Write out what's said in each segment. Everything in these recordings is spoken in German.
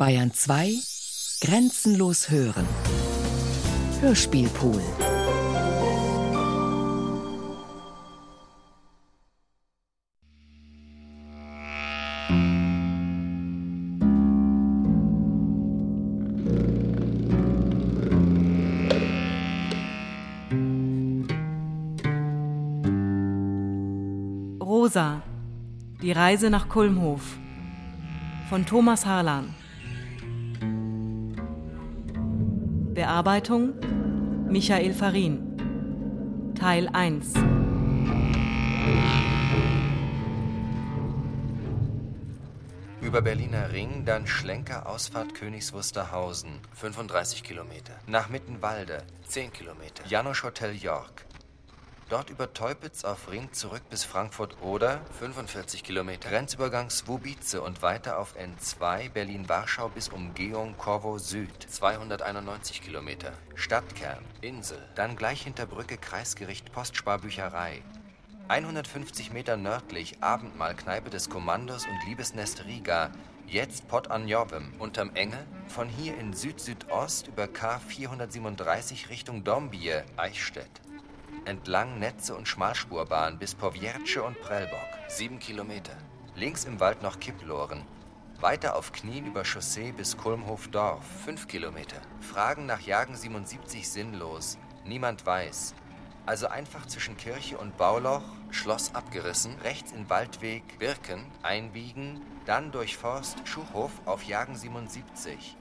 Bayern 2 Grenzenlos hören. Hörspielpool. Rosa. Die Reise nach Kulmhof. Von Thomas Harlan. Bearbeitung Michael Farin. Teil 1 Über Berliner Ring, dann Schlenker, Ausfahrt Königs Wusterhausen, 35 Kilometer. Nach Mittenwalde, 10 Kilometer. Janosch Hotel York. Dort über Teupitz auf Ring zurück bis Frankfurt oder 45 Kilometer. Grenzübergang Swobice und weiter auf N2 Berlin-Warschau bis Umgehung Korvo Süd 291 Kilometer. Stadtkern, Insel, dann gleich hinter Brücke Kreisgericht Postsparbücherei. 150 Meter nördlich Abendmahlkneipe des Kommandos und Liebesnest Riga. Jetzt Pott an Jobem, unterm Enge, von hier in Süd-Südost über K437 Richtung Dombier, Eichstätt entlang Netze und Schmalspurbahn bis Powierce und Prellbock. Sieben Kilometer. Links im Wald noch Kipploren. Weiter auf Knien über Chaussee bis Kulmhof Dorf. Fünf Kilometer. Fragen nach Jagen 77 sinnlos. Niemand weiß. Also einfach zwischen Kirche und Bauloch, Schloss abgerissen, rechts in Waldweg, Birken, einbiegen, dann durch Forst, Schuchhof auf Jagen 77.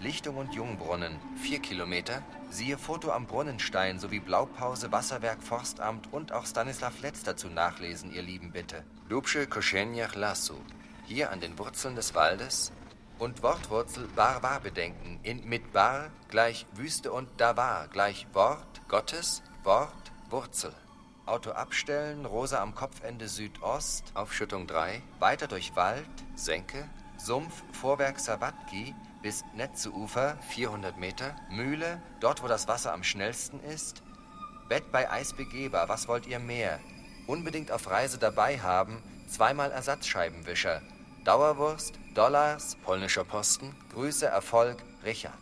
Lichtung und Jungbrunnen, vier Kilometer. Siehe Foto am Brunnenstein sowie Blaupause, Wasserwerk, Forstamt und auch Stanislav Letz dazu nachlesen, ihr Lieben, bitte. Lubsche Koschenjach Lasso. Hier an den Wurzeln des Waldes. Und Wortwurzel Bar war bedenken. In mit Bar gleich Wüste und da war gleich Wort Gottes, Wort, Wurzel. Auto abstellen, Rosa am Kopfende Südost, Aufschüttung 3, weiter durch Wald, Senke, Sumpf, Vorwerk Sabatki, bis Netzeufer 400 Meter, Mühle, dort wo das Wasser am schnellsten ist, Bett bei Eis begehbar, was wollt ihr mehr? Unbedingt auf Reise dabei haben, zweimal Ersatzscheibenwischer, Dauerwurst, Dollars, polnischer Posten, Grüße, Erfolg, Richard.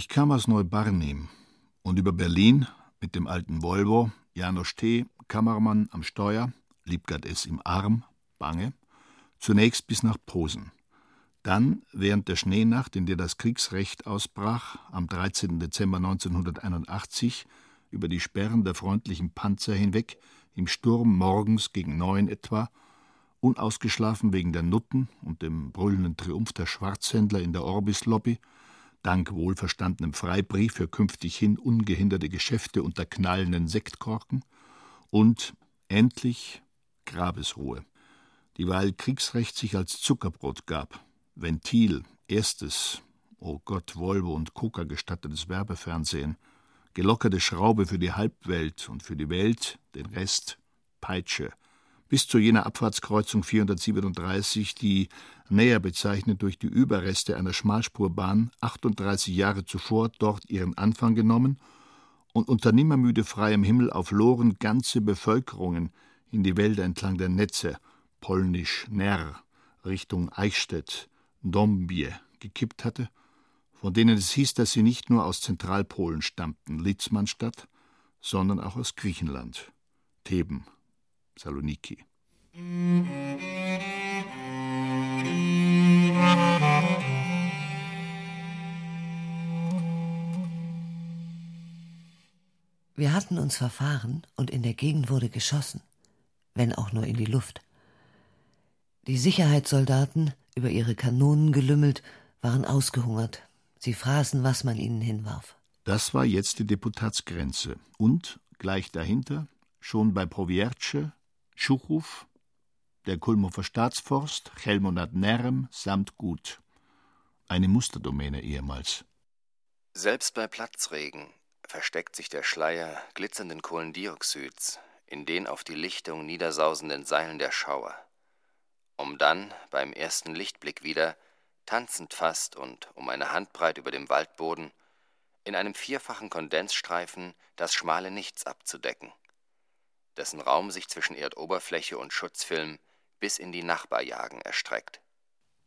Ich kam aus Neubarnim und über Berlin mit dem alten Volvo, Janosch T., Kameramann am Steuer, Liebgard S. im Arm, bange, zunächst bis nach Posen. Dann, während der Schneenacht, in der das Kriegsrecht ausbrach, am 13. Dezember 1981, über die Sperren der freundlichen Panzer hinweg, im Sturm morgens gegen neun etwa, unausgeschlafen wegen der Nutten und dem brüllenden Triumph der Schwarzhändler in der Orbis-Lobby, dank wohlverstandenem Freibrief für künftig hin ungehinderte Geschäfte unter knallenden Sektkorken und endlich Grabesruhe, dieweil Kriegsrecht sich als Zuckerbrot gab, Ventil, erstes, oh Gott, Volvo und Coca gestattetes Werbefernsehen, gelockerte Schraube für die Halbwelt und für die Welt, den Rest Peitsche, bis zu jener Abfahrtskreuzung 437, die, näher bezeichnet durch die Überreste einer Schmalspurbahn, 38 Jahre zuvor dort ihren Anfang genommen und unter nimmermüde freiem Himmel auf Loren ganze Bevölkerungen in die Wälder entlang der Netze, polnisch Nerr, Richtung Eichstätt, Dombie, gekippt hatte, von denen es hieß, dass sie nicht nur aus Zentralpolen stammten, Litzmannstadt, sondern auch aus Griechenland, Theben, Saloniki. Wir hatten uns verfahren und in der Gegend wurde geschossen, wenn auch nur in die Luft. Die Sicherheitssoldaten, über ihre Kanonen gelümmelt, waren ausgehungert. Sie fraßen, was man ihnen hinwarf. Das war jetzt die Deputatsgrenze. Und gleich dahinter, schon bei Powierce, Schuchow, der Kulmhofer Staatsforst, Chelmonat Nerm samt Gut. Eine Musterdomäne ehemals. Selbst bei Platzregen versteckt sich der Schleier glitzernden Kohlendioxids in den auf die Lichtung niedersausenden Seilen der Schauer. um dann beim ersten Lichtblick wieder, tanzend fast und um eine Handbreit über dem Waldboden, in einem vierfachen Kondensstreifen das schmale Nichts abzudecken, dessen Raum sich zwischen Erdoberfläche und Schutzfilm bis in die Nachbarjagen erstreckt.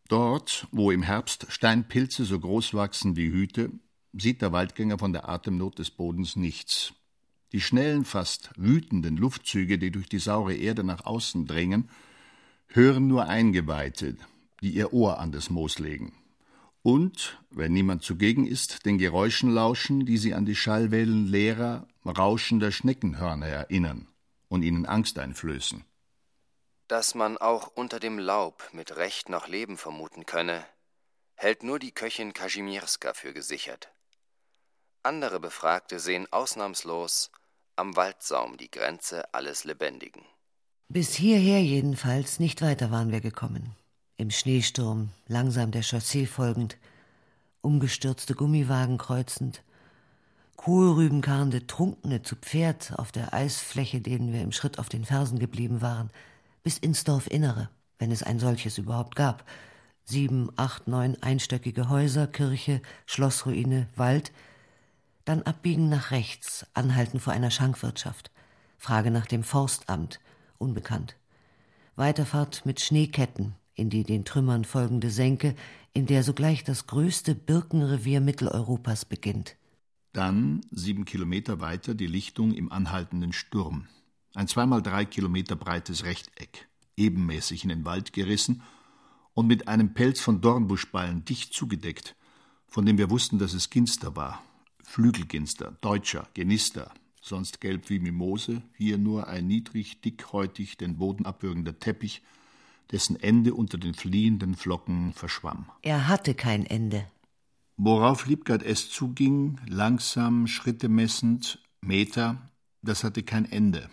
Dort, wo im Herbst Steinpilze so groß wachsen wie Hüte, sieht der Waldgänger von der Atemnot des Bodens nichts. Die schnellen, fast wütenden Luftzüge, die durch die saure Erde nach außen dringen, hören nur Eingeweihte, die ihr Ohr an das Moos legen. Und, wenn niemand zugegen ist, den Geräuschen lauschen, die sie an die Schallwellen leerer, rauschender Schneckenhörner erinnern und ihnen Angst einflößen. Dass man auch unter dem Laub mit Recht noch Leben vermuten könne, hält nur die Köchin Kazimirska für gesichert. Andere Befragte sehen ausnahmslos am Waldsaum die Grenze alles Lebendigen. Bis hierher jedenfalls nicht weiter waren wir gekommen. Im Schneesturm, langsam der Chaussee folgend, umgestürzte Gummiwagen kreuzend, kohlrübenkarrende Trunkene zu Pferd auf der Eisfläche, denen wir im Schritt auf den Fersen geblieben waren, bis ins Dorfinnere, wenn es ein solches überhaupt gab. Sieben, acht, neun einstöckige Häuser, Kirche, Schlossruine, Wald, dann abbiegen nach rechts, anhalten vor einer Schankwirtschaft. Frage nach dem Forstamt, unbekannt. Weiterfahrt mit Schneeketten in die den Trümmern folgende Senke, in der sogleich das größte Birkenrevier Mitteleuropas beginnt. Dann, sieben Kilometer weiter, die Lichtung im anhaltenden Sturm. Ein zweimal drei Kilometer breites Rechteck, ebenmäßig in den Wald gerissen und mit einem Pelz von Dornbuschballen dicht zugedeckt, von dem wir wussten, dass es Ginster war. Flügelginster, Deutscher, Genister, sonst gelb wie Mimose, hier nur ein niedrig, dickhäutig den Boden abwürgender Teppich, dessen Ende unter den fliehenden Flocken verschwamm. Er hatte kein Ende. Worauf Liebgard es zuging, langsam, Schritte messend, Meter, das hatte kein Ende.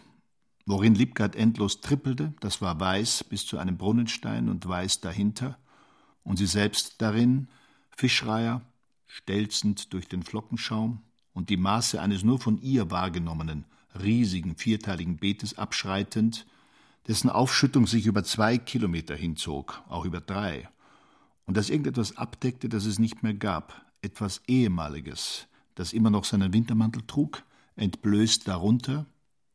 Worin Liebgard endlos trippelte, das war weiß bis zu einem Brunnenstein und weiß dahinter, und sie selbst darin, Fischreiher, stelzend durch den Flockenschaum und die Maße eines nur von ihr wahrgenommenen, riesigen, vierteiligen Beetes abschreitend, dessen Aufschüttung sich über zwei Kilometer hinzog, auch über drei, und das irgendetwas abdeckte, das es nicht mehr gab, etwas Ehemaliges, das immer noch seinen Wintermantel trug, entblößt darunter,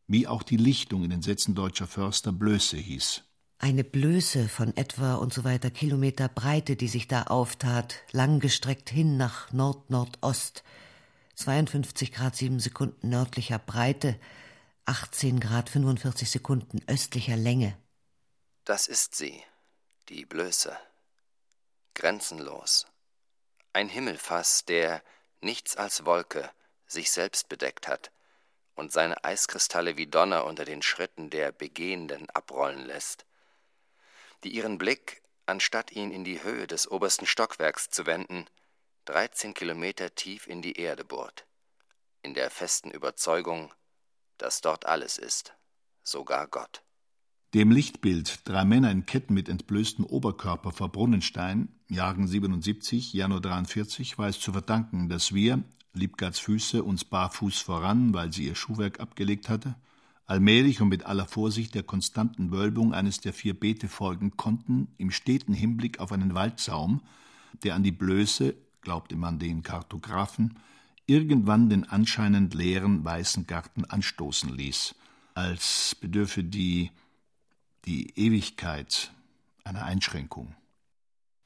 wie auch die Lichtung in den Sätzen deutscher Förster Blöße hieß. Eine Blöße von etwa und so weiter Kilometer Breite, die sich da auftat, langgestreckt hin nach Nord-Nordost, 52 Grad 7 Sekunden nördlicher Breite, 18 Grad 45 Sekunden östlicher Länge. Das ist sie, die Blöße. Grenzenlos. Ein Himmelfass, der, nichts als Wolke, sich selbst bedeckt hat und seine Eiskristalle wie Donner unter den Schritten der Begehenden abrollen lässt, die ihren Blick, anstatt ihn in die Höhe des obersten Stockwerks zu wenden, dreizehn Kilometer tief in die Erde bohrt, in der festen Überzeugung, dass dort alles ist, sogar Gott. Dem Lichtbild drei Männer in Ketten mit entblößtem Oberkörper vor Brunnenstein, Jagen 77, Januar 43, war es zu verdanken, dass wir, Liebgards Füße, uns barfuß voran, weil sie ihr Schuhwerk abgelegt hatte, allmählich und mit aller Vorsicht der konstanten Wölbung eines der vier Beete folgen konnten, im steten Hinblick auf einen Waldsaum, der an die Blöße, glaubte man den Kartographen, irgendwann den anscheinend leeren weißen Garten anstoßen ließ, als bedürfe die, die Ewigkeit einer Einschränkung.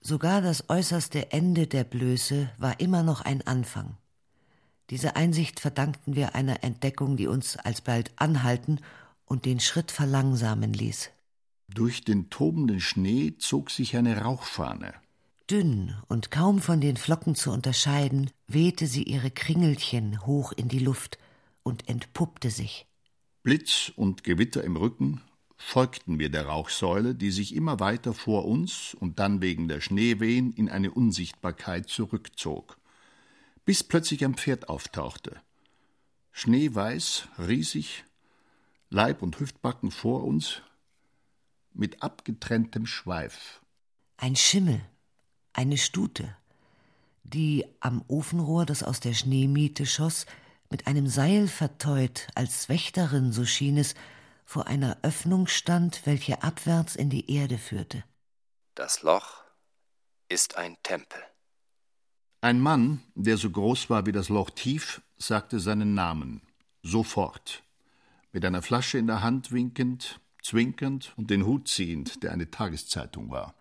Sogar das äußerste Ende der Blöße war immer noch ein Anfang. Diese Einsicht verdankten wir einer Entdeckung, die uns alsbald anhalten und den Schritt verlangsamen ließ. Durch den tobenden Schnee zog sich eine Rauchfahne, Dünn und kaum von den Flocken zu unterscheiden, wehte sie ihre Kringelchen hoch in die Luft und entpuppte sich. Blitz und Gewitter im Rücken folgten wir der Rauchsäule, die sich immer weiter vor uns und dann wegen der Schneewehen in eine Unsichtbarkeit zurückzog, bis plötzlich ein Pferd auftauchte. Schneeweiß, riesig, Leib und Hüftbacken vor uns, mit abgetrenntem Schweif. Ein Schimmel eine Stute, die am Ofenrohr, das aus der Schneemiete schoss, mit einem Seil verteut, als Wächterin, so schien es, vor einer Öffnung stand, welche abwärts in die Erde führte. Das Loch ist ein Tempel. Ein Mann, der so groß war wie das Loch tief, sagte seinen Namen. Sofort. Mit einer Flasche in der Hand winkend, zwinkernd und den Hut ziehend, der eine Tageszeitung war.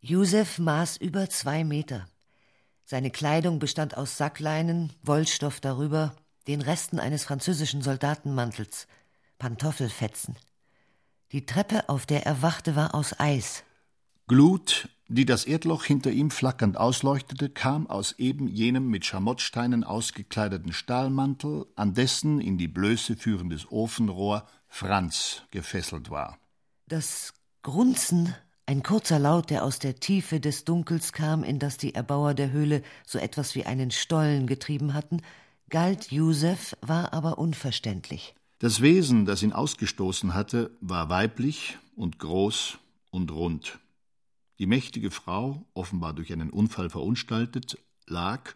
Josef maß über zwei Meter. Seine Kleidung bestand aus Sackleinen, Wollstoff darüber, den Resten eines französischen Soldatenmantels, Pantoffelfetzen. Die Treppe, auf der er wachte, war aus Eis. Glut, die das Erdloch hinter ihm flackernd ausleuchtete, kam aus eben jenem mit Schamottsteinen ausgekleideten Stahlmantel, an dessen in die Blöße führendes Ofenrohr Franz gefesselt war. Das Grunzen, ein kurzer Laut, der aus der Tiefe des Dunkels kam, in das die Erbauer der Höhle so etwas wie einen Stollen getrieben hatten, galt Josef, war aber unverständlich. Das Wesen, das ihn ausgestoßen hatte, war weiblich und groß und rund. Die mächtige Frau, offenbar durch einen Unfall verunstaltet, lag,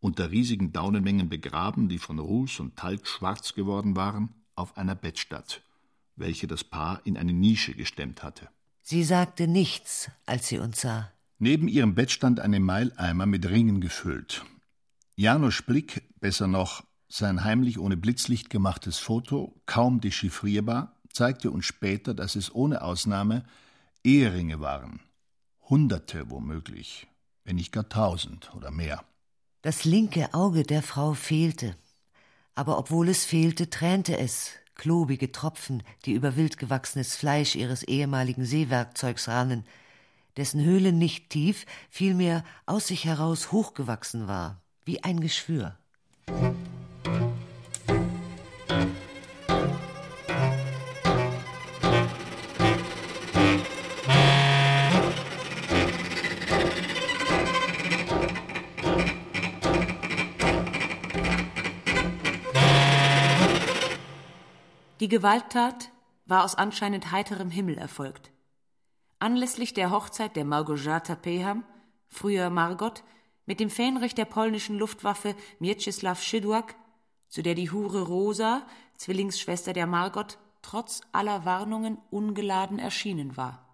unter riesigen Daunenmengen begraben, die von Ruß und Talg schwarz geworden waren, auf einer Bettstatt, welche das Paar in eine Nische gestemmt hatte. Sie sagte nichts, als sie uns sah. Neben ihrem Bett stand ein Emaileimer mit Ringen gefüllt. Janusz Blick, besser noch sein heimlich ohne Blitzlicht gemachtes Foto, kaum dechiffrierbar, zeigte uns später, dass es ohne Ausnahme Eheringe waren, Hunderte womöglich, wenn nicht gar tausend oder mehr. Das linke Auge der Frau fehlte, aber obwohl es fehlte, tränte es, klobige Tropfen, die über wildgewachsenes Fleisch ihres ehemaligen Seewerkzeugs rannen, dessen Höhle nicht tief, vielmehr aus sich heraus hochgewachsen war, wie ein Geschwür. Die Gewalttat war aus anscheinend heiterem Himmel erfolgt. Anlässlich der Hochzeit der Małgorzata Peham, früher Margot, mit dem Fähnrich der polnischen Luftwaffe Mieczysław Szydłak, zu der die Hure Rosa, Zwillingsschwester der Margot, trotz aller Warnungen ungeladen erschienen war.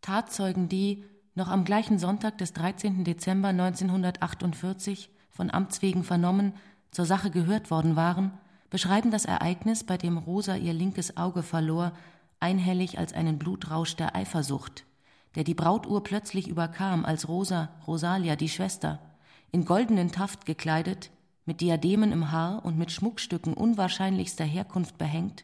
Tatzeugen, die, noch am gleichen Sonntag des 13. Dezember 1948 von Amts wegen vernommen, zur Sache gehört worden waren, beschreiben das Ereignis, bei dem Rosa ihr linkes Auge verlor, einhellig als einen Blutrausch der Eifersucht, der die Brautuhr plötzlich überkam, als Rosa, Rosalia, die Schwester, in goldenen Taft gekleidet, mit Diademen im Haar und mit Schmuckstücken unwahrscheinlichster Herkunft behängt,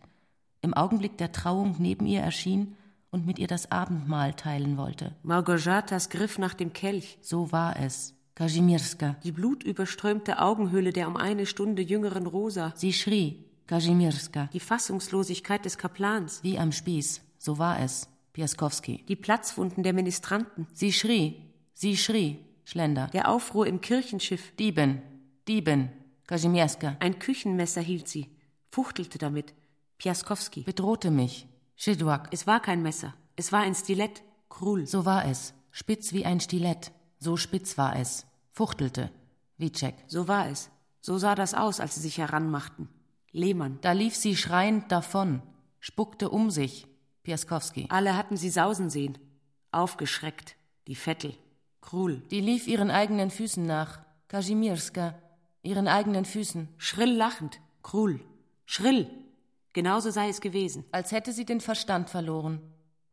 im Augenblick der Trauung neben ihr erschien und mit ihr das Abendmahl teilen wollte. Małgorzatas griff nach dem Kelch. So war es. Kazimirska. Die blutüberströmte Augenhöhle der um eine Stunde jüngeren Rosa. Sie schrie, Kazimirska. Die Fassungslosigkeit des Kaplans. Wie am Spieß. So war es. Piaskowski. Die Platzwunden der Ministranten. Sie schrie, sie schrie, Schlender. Der Aufruhr im Kirchenschiff. Dieben, Dieben, Kazimirska. Ein Küchenmesser hielt sie, fuchtelte damit. Piaskowski. Bedrohte mich. Schidwak. Es war kein Messer. Es war ein Stilett. Krul. So war es. Spitz wie ein Stilett. So spitz war es. Fuchtelte. Witschek. So war es. So sah das aus, als sie sich heranmachten. Lehmann. Da lief sie schreiend davon, spuckte um sich. Piaskowski. Alle hatten sie sausen sehen. Aufgeschreckt. Die Vettel. Krul. Die lief ihren eigenen Füßen nach. Kazimirska. Ihren eigenen Füßen. Schrill lachend. Krul. Schrill. Genauso sei es gewesen. Als hätte sie den Verstand verloren.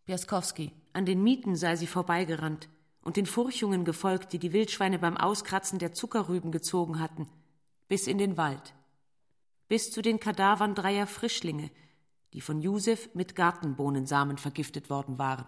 Piaskowski. An den Mieten sei sie vorbeigerannt und den Furchungen gefolgt, die die Wildschweine beim Auskratzen der Zuckerrüben gezogen hatten, bis in den Wald, bis zu den Kadavern dreier Frischlinge, die von Josef mit Gartenbohnensamen vergiftet worden waren.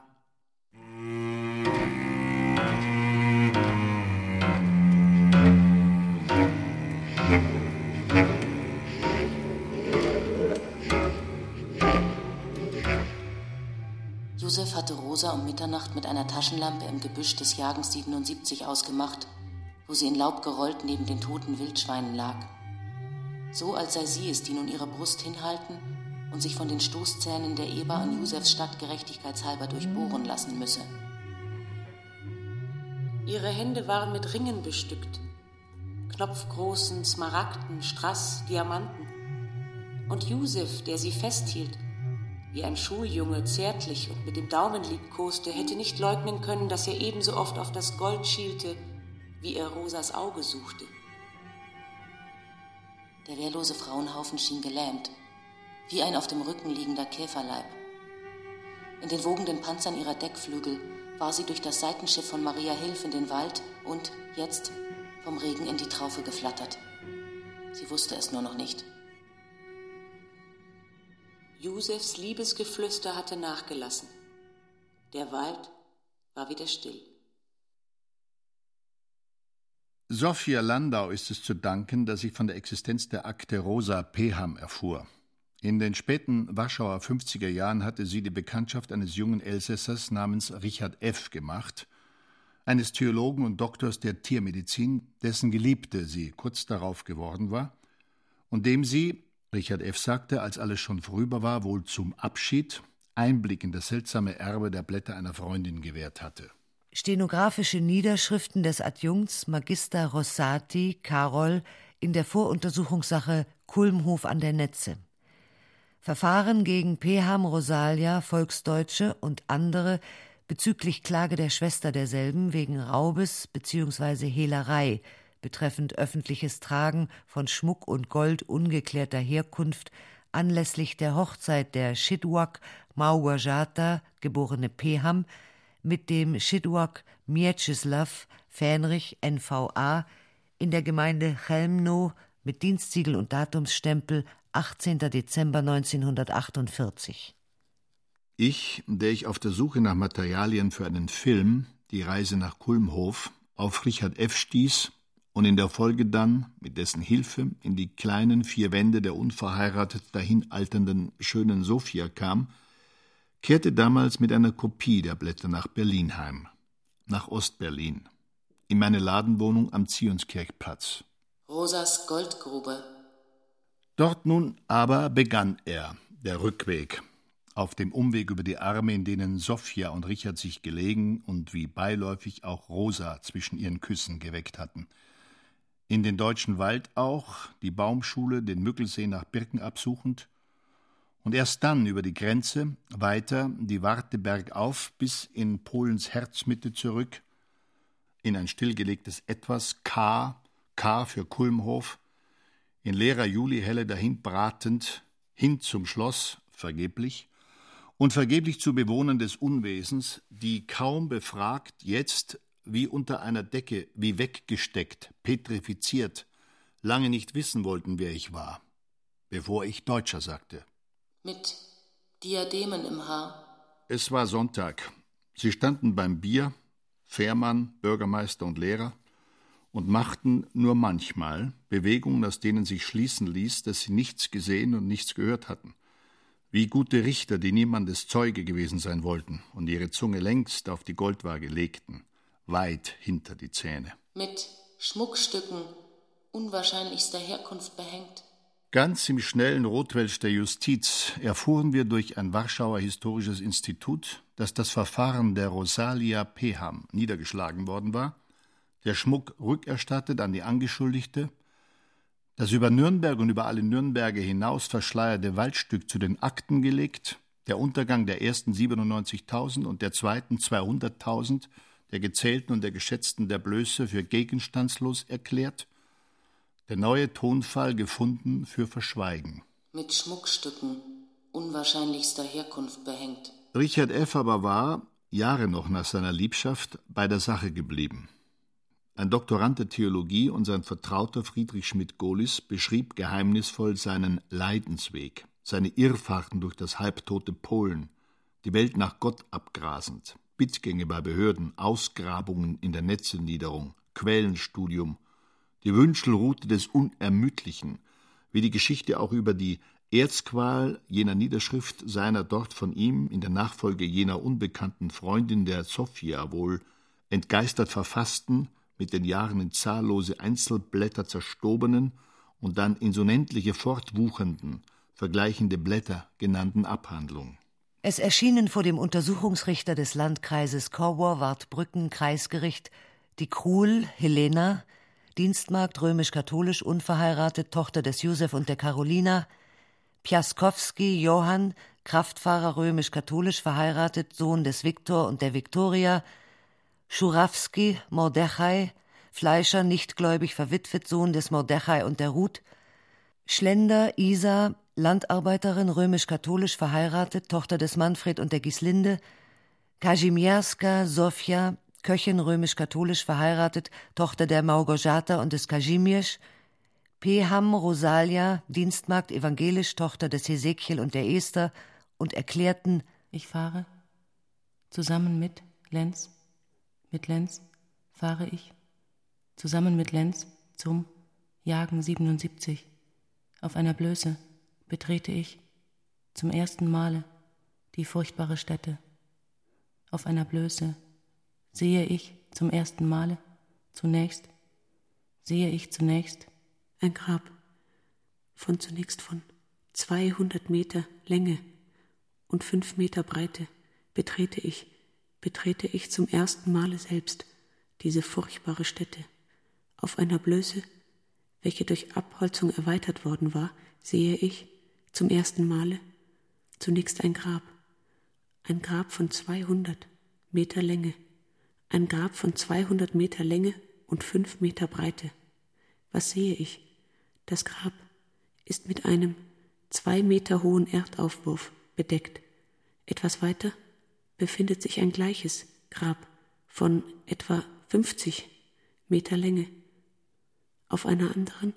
Josef hatte Rosa um Mitternacht mit einer Taschenlampe im Gebüsch des Jagens 77 ausgemacht, wo sie in Laub gerollt neben den toten Wildschweinen lag. So als sei sie es, die nun ihre Brust hinhalten und sich von den Stoßzähnen der Eber an Josefs Stadt gerechtigkeitshalber durchbohren lassen müsse. Ihre Hände waren mit Ringen bestückt, knopfgroßen Smaragden, Strass, Diamanten. Und Josef, der sie festhielt, wie ein Schuljunge zärtlich und mit dem Daumen liebkoste, hätte nicht leugnen können, dass er ebenso oft auf das Gold schielte, wie er Rosas Auge suchte. Der wehrlose Frauenhaufen schien gelähmt, wie ein auf dem Rücken liegender Käferleib. In den wogenden Panzern ihrer Deckflügel war sie durch das Seitenschiff von Maria Hilf in den Wald und jetzt vom Regen in die Traufe geflattert. Sie wusste es nur noch nicht. Josefs Liebesgeflüster hatte nachgelassen. Der Wald war wieder still. Sophia Landau ist es zu danken, dass ich von der Existenz der Akte Rosa Peham erfuhr. In den späten Warschauer 50er Jahren hatte sie die Bekanntschaft eines jungen Elsässers namens Richard F. gemacht, eines Theologen und Doktors der Tiermedizin, dessen Geliebte sie kurz darauf geworden war, und dem sie, Richard F. sagte, als alles schon vorüber war, wohl zum Abschied Einblick in das seltsame Erbe der Blätter einer Freundin gewährt hatte. Stenografische Niederschriften des Adjunkts Magister Rossati Karol in der Voruntersuchungssache Kulmhof an der Netze. Verfahren gegen Peham Rosalia, Volksdeutsche und andere bezüglich Klage der Schwester derselben wegen Raubes bzw. Hehlerei betreffend öffentliches Tragen von Schmuck und Gold ungeklärter Herkunft anlässlich der Hochzeit der Shidwak Mauwajata, geborene Peham, mit dem Shidwak Mieczysław Fähnrich NVA in der Gemeinde Chelmno mit Dienstsiegel und Datumsstempel 18. Dezember 1948. Ich, der ich auf der Suche nach Materialien für einen Film, die Reise nach Kulmhof, auf Richard F. stieß und in der Folge dann, mit dessen Hilfe, in die kleinen vier Wände der unverheiratet dahin alternden schönen Sophia kam, kehrte damals mit einer Kopie der Blätter nach Berlin heim, nach Ostberlin, in meine Ladenwohnung am Zionskirchplatz. Rosas Goldgrube. Dort nun aber begann er, der Rückweg, auf dem Umweg über die Arme, in denen Sophia und Richard sich gelegen und wie beiläufig auch Rosa zwischen ihren Küssen geweckt hatten – in den deutschen Wald auch, die Baumschule, den Müggelsee nach Birken absuchend. Und erst dann über die Grenze weiter die Warte bergauf bis in Polens Herzmitte zurück, in ein stillgelegtes Etwas, K, K für Kulmhof, in leerer Julihelle dahin bratend, hin zum Schloss, vergeblich, und vergeblich zu Bewohnern des Unwesens, die kaum befragt jetzt wie unter einer Decke, wie weggesteckt, petrifiziert, lange nicht wissen wollten, wer ich war, bevor ich Deutscher sagte. Mit Diademen im Haar. Es war Sonntag. Sie standen beim Bier, Fährmann, Bürgermeister und Lehrer, und machten nur manchmal Bewegungen, aus denen sich schließen ließ, dass sie nichts gesehen und nichts gehört hatten. Wie gute Richter, die niemandes Zeuge gewesen sein wollten und ihre Zunge längst auf die Goldwaage legten weit hinter die Zähne. Mit Schmuckstücken unwahrscheinlichster Herkunft behängt. Ganz im schnellen Rotwelsch der Justiz erfuhren wir durch ein Warschauer Historisches Institut, dass das Verfahren der Rosalia Peham niedergeschlagen worden war, der Schmuck rückerstattet an die Angeschuldigte, das über Nürnberg und über alle Nürnberge hinaus verschleierte Waldstück zu den Akten gelegt, der Untergang der ersten 97.000 und der zweiten 200.000 der gezählten und der geschätzten der Blöße für gegenstandslos erklärt, der neue Tonfall gefunden für Verschweigen. Mit Schmuckstücken unwahrscheinlichster Herkunft behängt. Richard F. aber war, Jahre noch nach seiner Liebschaft, bei der Sache geblieben. Ein Doktorand der Theologie und sein Vertrauter Friedrich Schmidt-Golis beschrieb geheimnisvoll seinen Leidensweg, seine Irrfahrten durch das halbtote Polen, die Welt nach Gott abgrasend. Bittgänge bei Behörden, Ausgrabungen in der Netzeniederung, Quellenstudium, die Wünschelroute des Unermüdlichen, wie die Geschichte auch über die Erzqual jener Niederschrift seiner dort von ihm in der Nachfolge jener unbekannten Freundin der Sophia wohl entgeistert verfassten, mit den Jahren in zahllose Einzelblätter zerstobenen und dann in so unendliche fortwuchernden, vergleichende Blätter genannten Abhandlung. Es erschienen vor dem Untersuchungsrichter des Landkreises Korwor-Wartbrücken Kreisgericht die Krul Helena, Dienstmagd römisch-katholisch unverheiratet, Tochter des Josef und der Carolina, Piaskowski Johann, Kraftfahrer römisch-katholisch verheiratet, Sohn des Viktor und der Viktoria, Schurawski, Mordechai, Fleischer, nichtgläubig verwitwet, Sohn des Mordechai und der Ruth, Schlender, Isa, Landarbeiterin, römisch-katholisch verheiratet, Tochter des Manfred und der Gislinde, Kazimierska, Sofia, Köchin, römisch-katholisch verheiratet, Tochter der Małgorzata und des Kazimierz, Peham, Rosalia, Dienstmagd, evangelisch, Tochter des Hesekiel und der Esther, und erklärten, ich fahre zusammen mit Lenz, mit Lenz fahre ich zusammen mit Lenz zum Jagen 77. Auf einer Blöße betrete ich zum ersten Male die furchtbare Stätte. Auf einer Blöße sehe ich zum ersten Male, zunächst, sehe ich zunächst ein Grab von zunächst von 200 Meter Länge und fünf Meter Breite betrete ich, betrete ich zum ersten Male selbst diese furchtbare Stätte. Auf einer Blöße, welche durch Abholzung erweitert worden war, sehe ich zum ersten Male zunächst ein Grab, ein Grab von 200 Meter Länge, ein Grab von 200 Meter Länge und fünf Meter Breite. Was sehe ich? Das Grab ist mit einem zwei Meter hohen Erdaufwurf bedeckt. Etwas weiter befindet sich ein gleiches Grab von etwa 50 Meter Länge. Auf einer anderen,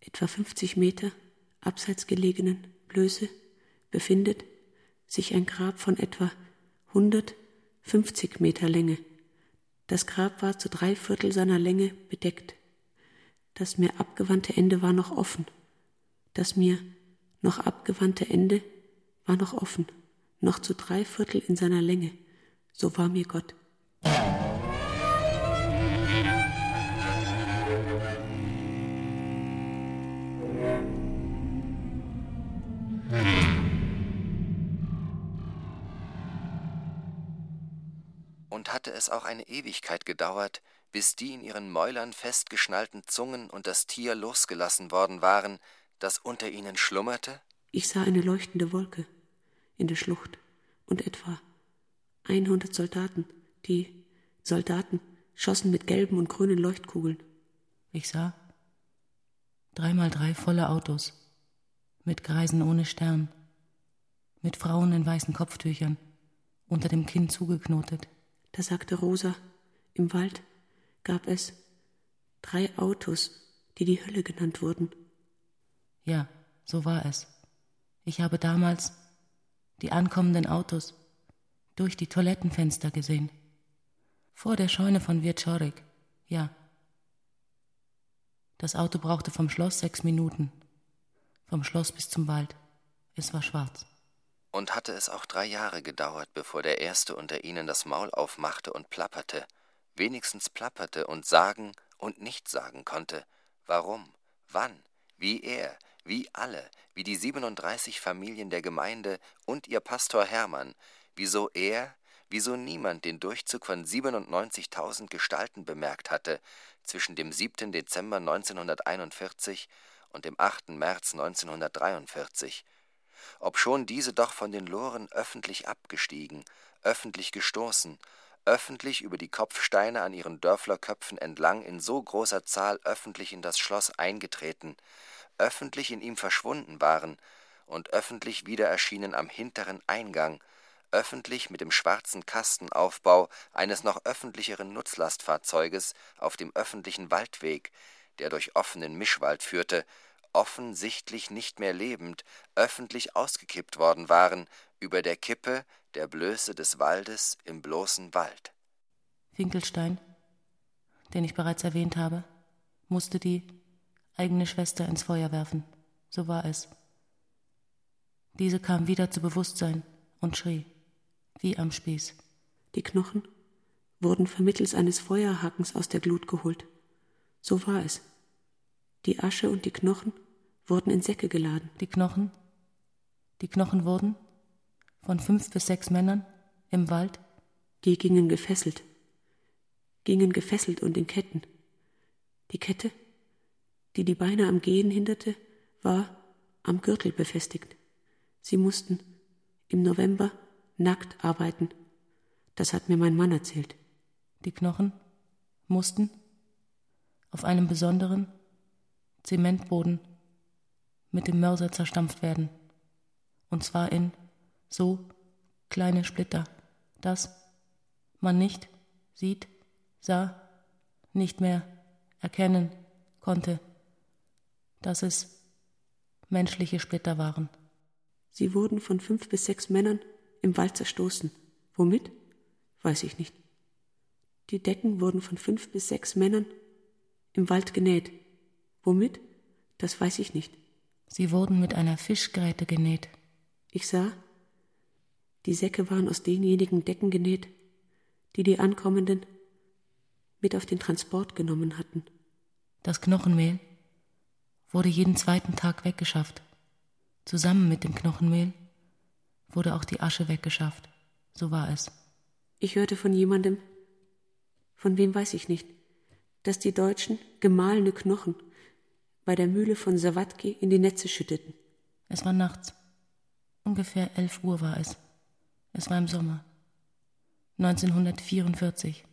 etwa 50 Meter abseits gelegenen Blöße befindet sich ein Grab von etwa 150 Meter Länge. Das Grab war zu drei Viertel seiner Länge bedeckt. Das mir abgewandte Ende war noch offen. Das mir noch abgewandte Ende war noch offen, noch zu drei Viertel in seiner Länge. So war mir Gott. Und hatte es auch eine Ewigkeit gedauert, bis die in ihren Mäulern festgeschnallten Zungen und das Tier losgelassen worden waren, das unter ihnen schlummerte? Ich sah eine leuchtende Wolke in der Schlucht und etwa 100 Soldaten. Die Soldaten schossen mit gelben und grünen Leuchtkugeln. Ich sah dreimal drei volle Autos mit Greisen ohne Stern, mit Frauen in weißen Kopftüchern, unter dem Kinn zugeknotet. Da sagte Rosa, im Wald gab es drei Autos, die die Hölle genannt wurden. Ja, so war es. Ich habe damals die ankommenden Autos durch die Toilettenfenster gesehen. Vor der Scheune von Wieczorek, ja. Das Auto brauchte vom Schloss sechs Minuten. Vom Schloss bis zum Wald. Es war schwarz. Und hatte es auch drei Jahre gedauert, bevor der Erste unter ihnen das Maul aufmachte und plapperte, wenigstens plapperte und sagen und nicht sagen konnte, warum, wann, wie er, wie alle, wie die 37 Familien der Gemeinde und ihr Pastor Hermann, wieso er, wieso niemand den Durchzug von 97.000 Gestalten bemerkt hatte zwischen dem 7. Dezember 1941 und dem 8. März 1943, obschon diese doch von den Loren öffentlich abgestiegen, öffentlich gestoßen, öffentlich über die Kopfsteine an ihren Dörflerköpfen entlang in so großer Zahl öffentlich in das Schloss eingetreten, öffentlich in ihm verschwunden waren und öffentlich wieder erschienen am hinteren Eingang, öffentlich mit dem schwarzen Kastenaufbau eines noch öffentlicheren Nutzlastfahrzeuges auf dem öffentlichen Waldweg, der durch offenen Mischwald führte, offensichtlich nicht mehr lebend, öffentlich ausgekippt worden waren, über der Kippe der Blöße des Waldes im bloßen Wald. Finkelstein, den ich bereits erwähnt habe, musste die eigene Schwester ins Feuer werfen. So war es. Diese kam wieder zu Bewusstsein und schrie, wie am Spieß. Die Knochen wurden vermittels eines Feuerhakens aus der Glut geholt. So war es. Die Asche und die Knochen wurden in Säcke geladen. Die Knochen? Die Knochen wurden von fünf bis sechs Männern im Wald? Die gingen gefesselt. Gingen gefesselt und in Ketten. Die Kette die die Beine am Gehen hinderte, war am Gürtel befestigt. Sie mussten im November nackt arbeiten. Das hat mir mein Mann erzählt. Die Knochen mussten auf einem besonderen Zementboden mit dem Mörser zerstampft werden. Und zwar in so kleine Splitter, dass man nicht sieht, sah, nicht mehr erkennen konnte, dass es menschliche Splitter waren. Sie wurden von fünf bis sechs Männern im Wald zerstoßen. Womit? Weiß ich nicht. Die Decken wurden von fünf bis sechs Männern im Wald genäht. Womit? Das weiß ich nicht. Sie wurden mit einer Fischgräte genäht. Ich sah, die Säcke waren aus denjenigen Decken genäht, die die Ankommenden mit auf den Transport genommen hatten. Das Knochenmehl wurde jeden zweiten Tag weggeschafft. Zusammen mit dem Knochenmehl wurde auch die Asche weggeschafft. So war es. Ich hörte von jemandem, von wem weiß ich nicht, dass die Deutschen gemahlene Knochen bei der Mühle von Sawatki in die Netze schütteten. Es war nachts. Ungefähr elf Uhr war es. Es war im Sommer. 1944.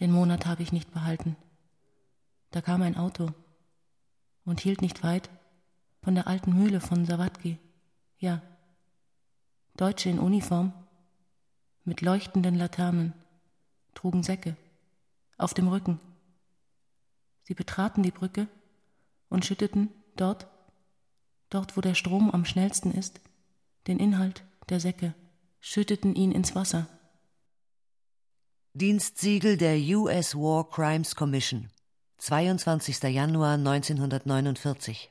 Den Monat habe ich nicht behalten. Da kam ein Auto und hielt nicht weit von der alten Mühle von Sawatki. Ja. Deutsche in Uniform mit leuchtenden Laternen trugen Säcke auf dem Rücken. Sie betraten die Brücke und schütteten dort, dort wo der Strom am schnellsten ist, den Inhalt der Säcke, schütteten ihn ins Wasser. Dienstsiegel der US War Crimes Commission 22. Januar 1949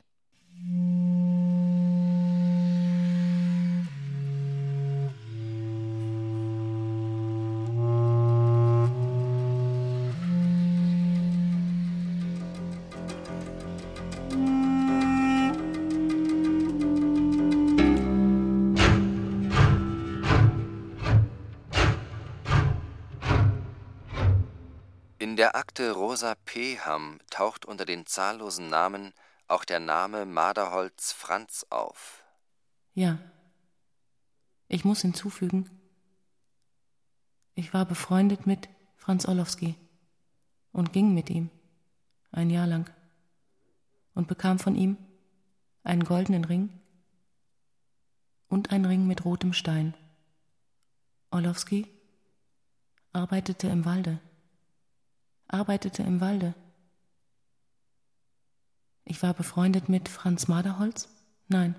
Rosa Peham taucht unter den zahllosen Namen auch der Name Maderholz Franz auf. Ja. Ich muss hinzufügen, ich war befreundet mit Franz Orlowski und ging mit ihm ein Jahr lang und bekam von ihm einen goldenen Ring und einen Ring mit rotem Stein. Orlowski arbeitete im Walde arbeitete im Walde. Ich war befreundet mit Franz Maderholz? Nein,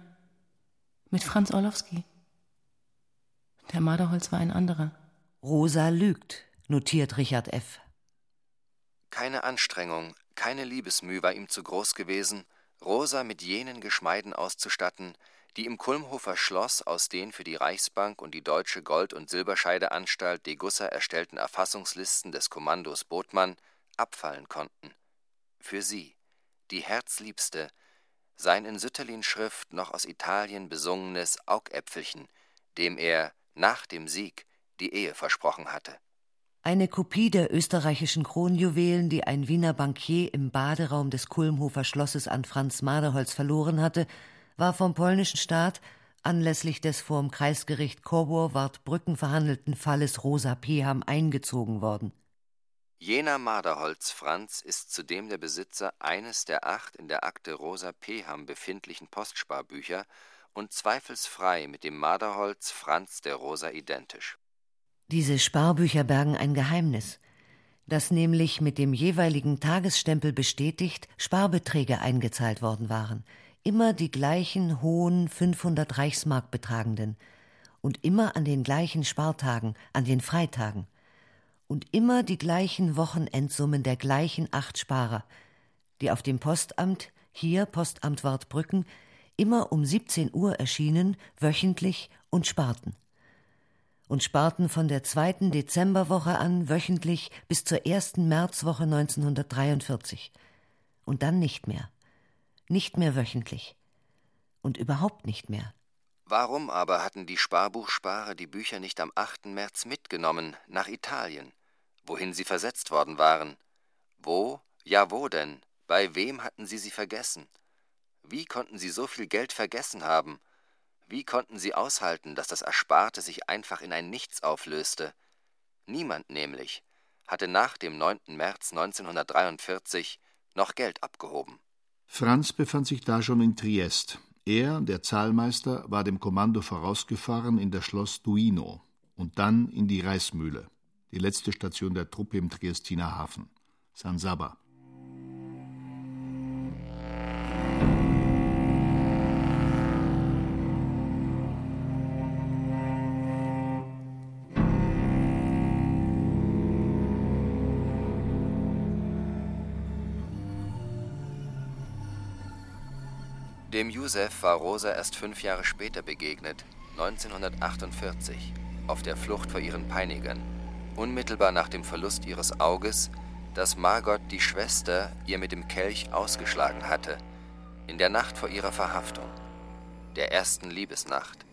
mit Franz Orlowski. Der Maderholz war ein anderer. Rosa lügt, notiert Richard F. Keine Anstrengung, keine Liebesmüh war ihm zu groß gewesen, Rosa mit jenen Geschmeiden auszustatten, die im Kulmhofer Schloss aus den für die Reichsbank und die Deutsche Gold- und Silberscheideanstalt Degussa erstellten Erfassungslisten des Kommandos Botmann abfallen konnten. Für sie, die Herzliebste, sein in Sütterlin-Schrift noch aus Italien besungenes Augäpfelchen, dem er nach dem Sieg die Ehe versprochen hatte. Eine Kopie der österreichischen Kronjuwelen, die ein Wiener Bankier im Baderaum des Kulmhofer Schlosses an Franz Maderholz verloren hatte, war vom polnischen Staat anlässlich des vor dem Kreisgericht Kobor-Wartbrücken verhandelten Falles Rosa Peham eingezogen worden. Jener Marderholz Franz ist zudem der Besitzer eines der acht in der Akte Rosa Peham befindlichen Postsparbücher und zweifelsfrei mit dem Marderholz Franz der Rosa identisch. Diese Sparbücher bergen ein Geheimnis, dass nämlich mit dem jeweiligen Tagesstempel bestätigt Sparbeträge eingezahlt worden waren – immer die gleichen hohen 500 Reichsmark betragenden und immer an den gleichen Spartagen, an den Freitagen und immer die gleichen Wochenendsummen der gleichen acht Sparer, die auf dem Postamt, hier Postamt Wartbrücken, immer um 17 Uhr erschienen, wöchentlich und sparten. Und sparten von der zweiten Dezemberwoche an wöchentlich bis zur ersten Märzwoche 1943. Und dann nicht mehr nicht mehr wöchentlich. Und überhaupt nicht mehr. Warum aber hatten die Sparbuchsparer die Bücher nicht am 8. März mitgenommen, nach Italien, wohin sie versetzt worden waren? Wo, ja wo denn? Bei wem hatten sie sie vergessen? Wie konnten sie so viel Geld vergessen haben? Wie konnten sie aushalten, dass das Ersparte sich einfach in ein Nichts auflöste? Niemand nämlich hatte nach dem 9. März 1943 noch Geld abgehoben. Franz befand sich da schon in Triest. Er, der Zahlmeister, war dem Kommando vorausgefahren in das Schloss Duino und dann in die Reismühle, die letzte Station der Truppe im Triestiner Hafen, San Saba. Dem Josef war Rosa erst fünf Jahre später begegnet, 1948, auf der Flucht vor ihren Peinigern, unmittelbar nach dem Verlust ihres Auges, das Margot, die Schwester, ihr mit dem Kelch ausgeschlagen hatte, in der Nacht vor ihrer Verhaftung, der ersten Liebesnacht,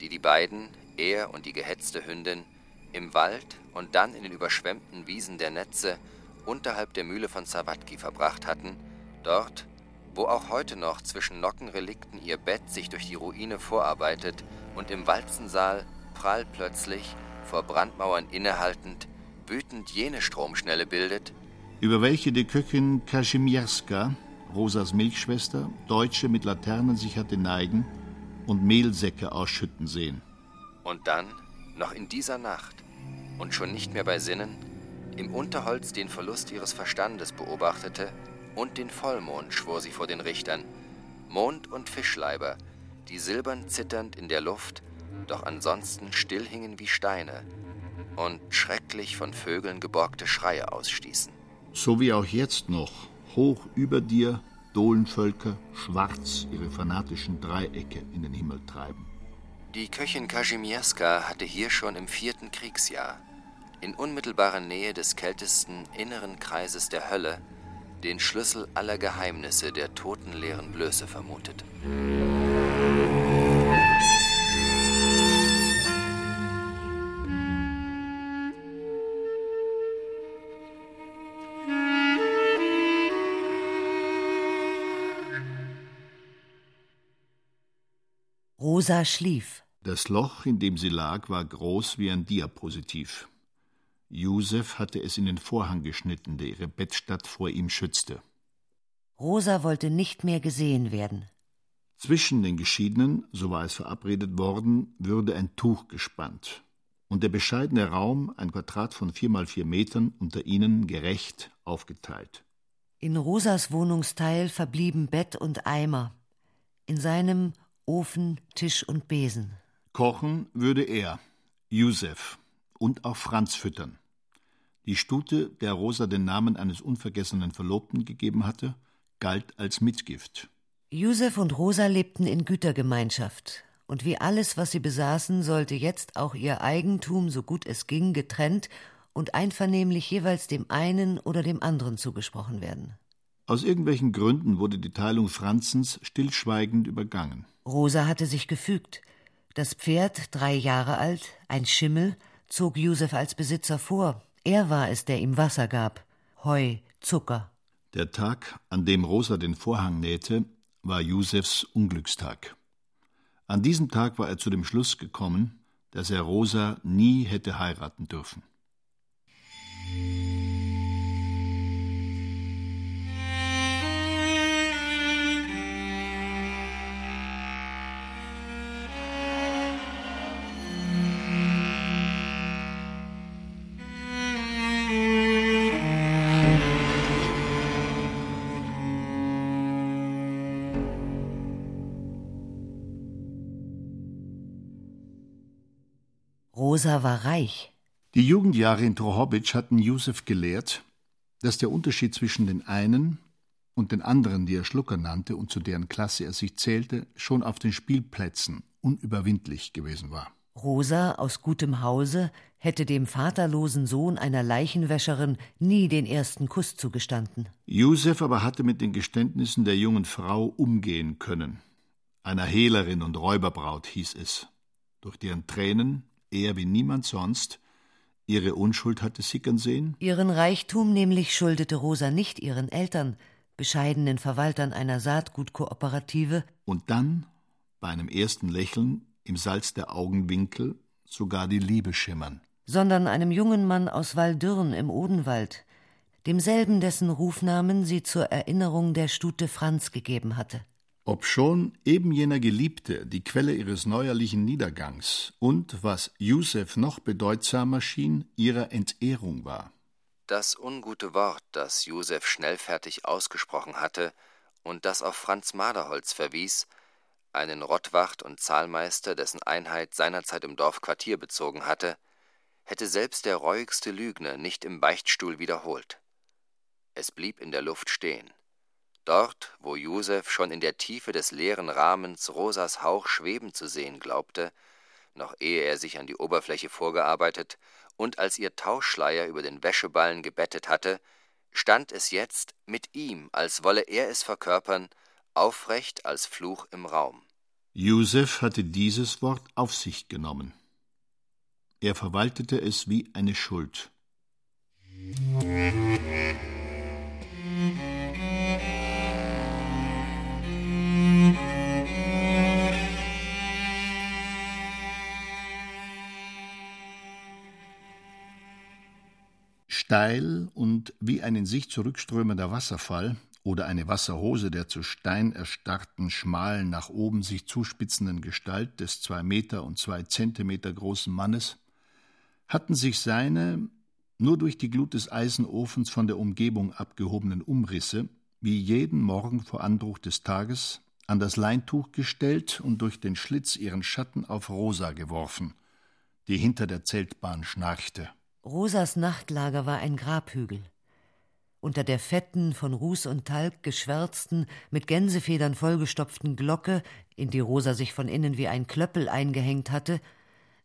die die beiden, er und die gehetzte Hündin, im Wald und dann in den überschwemmten Wiesen der Netze unterhalb der Mühle von Sawatki verbracht hatten, dort, wo auch heute noch zwischen Nockenrelikten ihr Bett sich durch die Ruine vorarbeitet und im Walzensaal prall plötzlich, vor Brandmauern innehaltend, wütend jene Stromschnelle bildet, über welche die Köchin Kaschimierska, Rosas Milchschwester, Deutsche mit Laternen sich hatte neigen und Mehlsäcke ausschütten sehen. Und dann, noch in dieser Nacht, und schon nicht mehr bei Sinnen, im Unterholz den Verlust ihres Verstandes beobachtete, und den Vollmond schwor sie vor den Richtern, Mond und Fischleiber, die silbern zitternd in der Luft, doch ansonsten still hingen wie Steine und schrecklich von Vögeln geborgte Schreie ausstießen. So wie auch jetzt noch, hoch über dir, Dohlenvölker, schwarz ihre fanatischen Dreiecke in den Himmel treiben. Die Köchin Kasimierska hatte hier schon im vierten Kriegsjahr, in unmittelbarer Nähe des kältesten inneren Kreises der Hölle, den Schlüssel aller Geheimnisse der totenleeren Blöße vermutet. Rosa schlief. Das Loch, in dem sie lag, war groß wie ein Diapositiv. Josef hatte es in den Vorhang geschnitten, der ihre Bettstatt vor ihm schützte. Rosa wollte nicht mehr gesehen werden. Zwischen den Geschiedenen, so war es verabredet worden, würde ein Tuch gespannt und der bescheidene Raum, ein Quadrat von vier mal vier Metern, unter ihnen gerecht aufgeteilt. In Rosas Wohnungsteil verblieben Bett und Eimer, in seinem Ofen, Tisch und Besen. Kochen würde er, Josef, und auch Franz füttern. Die Stute, der Rosa den Namen eines unvergessenen Verlobten gegeben hatte, galt als Mitgift. Josef und Rosa lebten in Gütergemeinschaft, und wie alles, was sie besaßen, sollte jetzt auch ihr Eigentum, so gut es ging, getrennt und einvernehmlich jeweils dem einen oder dem anderen zugesprochen werden. Aus irgendwelchen Gründen wurde die Teilung Franzens stillschweigend übergangen. Rosa hatte sich gefügt. Das Pferd, drei Jahre alt, ein Schimmel, zog Josef als Besitzer vor, er war es, der ihm Wasser gab, Heu, Zucker. Der Tag, an dem Rosa den Vorhang nähte, war Josefs Unglückstag. An diesem Tag war er zu dem Schluss gekommen, dass er Rosa nie hätte heiraten dürfen. Rosa war reich. Die Jugendjahre in Trohobitsch hatten Josef gelehrt, dass der Unterschied zwischen den einen und den anderen, die er Schlucker nannte und zu deren Klasse er sich zählte, schon auf den Spielplätzen unüberwindlich gewesen war. Rosa aus gutem Hause hätte dem vaterlosen Sohn einer Leichenwäscherin nie den ersten Kuss zugestanden. Josef aber hatte mit den Geständnissen der jungen Frau umgehen können. Einer Hehlerin und Räuberbraut hieß es, durch deren Tränen er wie niemand sonst ihre Unschuld hatte sickern sehen? Ihren Reichtum nämlich schuldete Rosa nicht ihren Eltern, bescheidenen Verwaltern einer Saatgutkooperative. Und dann bei einem ersten Lächeln im Salz der Augenwinkel sogar die Liebe schimmern. Sondern einem jungen Mann aus Waldürn im Odenwald, demselben dessen Rufnamen sie zur Erinnerung der Stute Franz gegeben hatte. Obschon eben jener Geliebte die Quelle ihres neuerlichen Niedergangs und, was Josef noch bedeutsamer schien, ihrer Entehrung war. Das ungute Wort, das Josef schnellfertig ausgesprochen hatte und das auf Franz Maderholz verwies, einen Rottwacht und Zahlmeister, dessen Einheit seinerzeit im Dorf Quartier bezogen hatte, hätte selbst der reuigste Lügner nicht im Beichtstuhl wiederholt. Es blieb in der Luft stehen. Dort, wo Josef schon in der Tiefe des leeren Rahmens Rosas Hauch schweben zu sehen glaubte, noch ehe er sich an die Oberfläche vorgearbeitet und als ihr Tauschschleier über den Wäscheballen gebettet hatte, stand es jetzt mit ihm, als wolle er es verkörpern, aufrecht als Fluch im Raum. Josef hatte dieses Wort auf sich genommen. Er verwaltete es wie eine Schuld. Steil und wie ein in sich zurückströmender Wasserfall oder eine Wasserhose der zu Stein erstarrten, schmalen, nach oben sich zuspitzenden Gestalt des zwei Meter und zwei Zentimeter großen Mannes, hatten sich seine, nur durch die Glut des Eisenofens von der Umgebung abgehobenen Umrisse, wie jeden Morgen vor Anbruch des Tages, an das Leintuch gestellt und durch den Schlitz ihren Schatten auf Rosa geworfen, die hinter der Zeltbahn schnarchte. Rosas Nachtlager war ein Grabhügel. Unter der fetten, von Ruß und Talg geschwärzten, mit Gänsefedern vollgestopften Glocke, in die Rosa sich von innen wie ein Klöppel eingehängt hatte,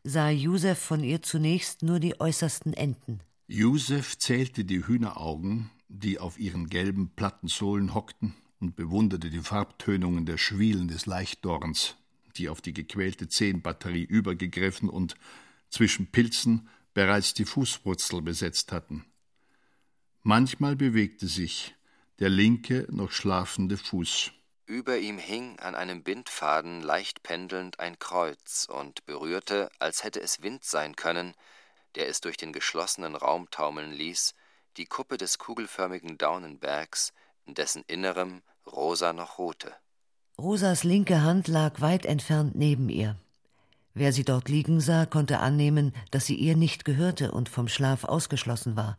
sah Josef von ihr zunächst nur die äußersten Enden. Josef zählte die Hühneraugen, die auf ihren gelben Plattensohlen hockten, und bewunderte die Farbtönungen der Schwielen des Leichtdorns, die auf die gequälte Zehenbatterie übergegriffen und zwischen Pilzen bereits die Fußwurzel besetzt hatten. Manchmal bewegte sich der linke, noch schlafende Fuß. Über ihm hing an einem Bindfaden leicht pendelnd ein Kreuz und berührte, als hätte es Wind sein können, der es durch den geschlossenen Raum taumeln ließ, die Kuppe des kugelförmigen Daunenbergs, in dessen Innerem Rosa noch ruhte. Rosas linke Hand lag weit entfernt neben ihr. Wer sie dort liegen sah, konnte annehmen, dass sie ihr nicht gehörte und vom Schlaf ausgeschlossen war.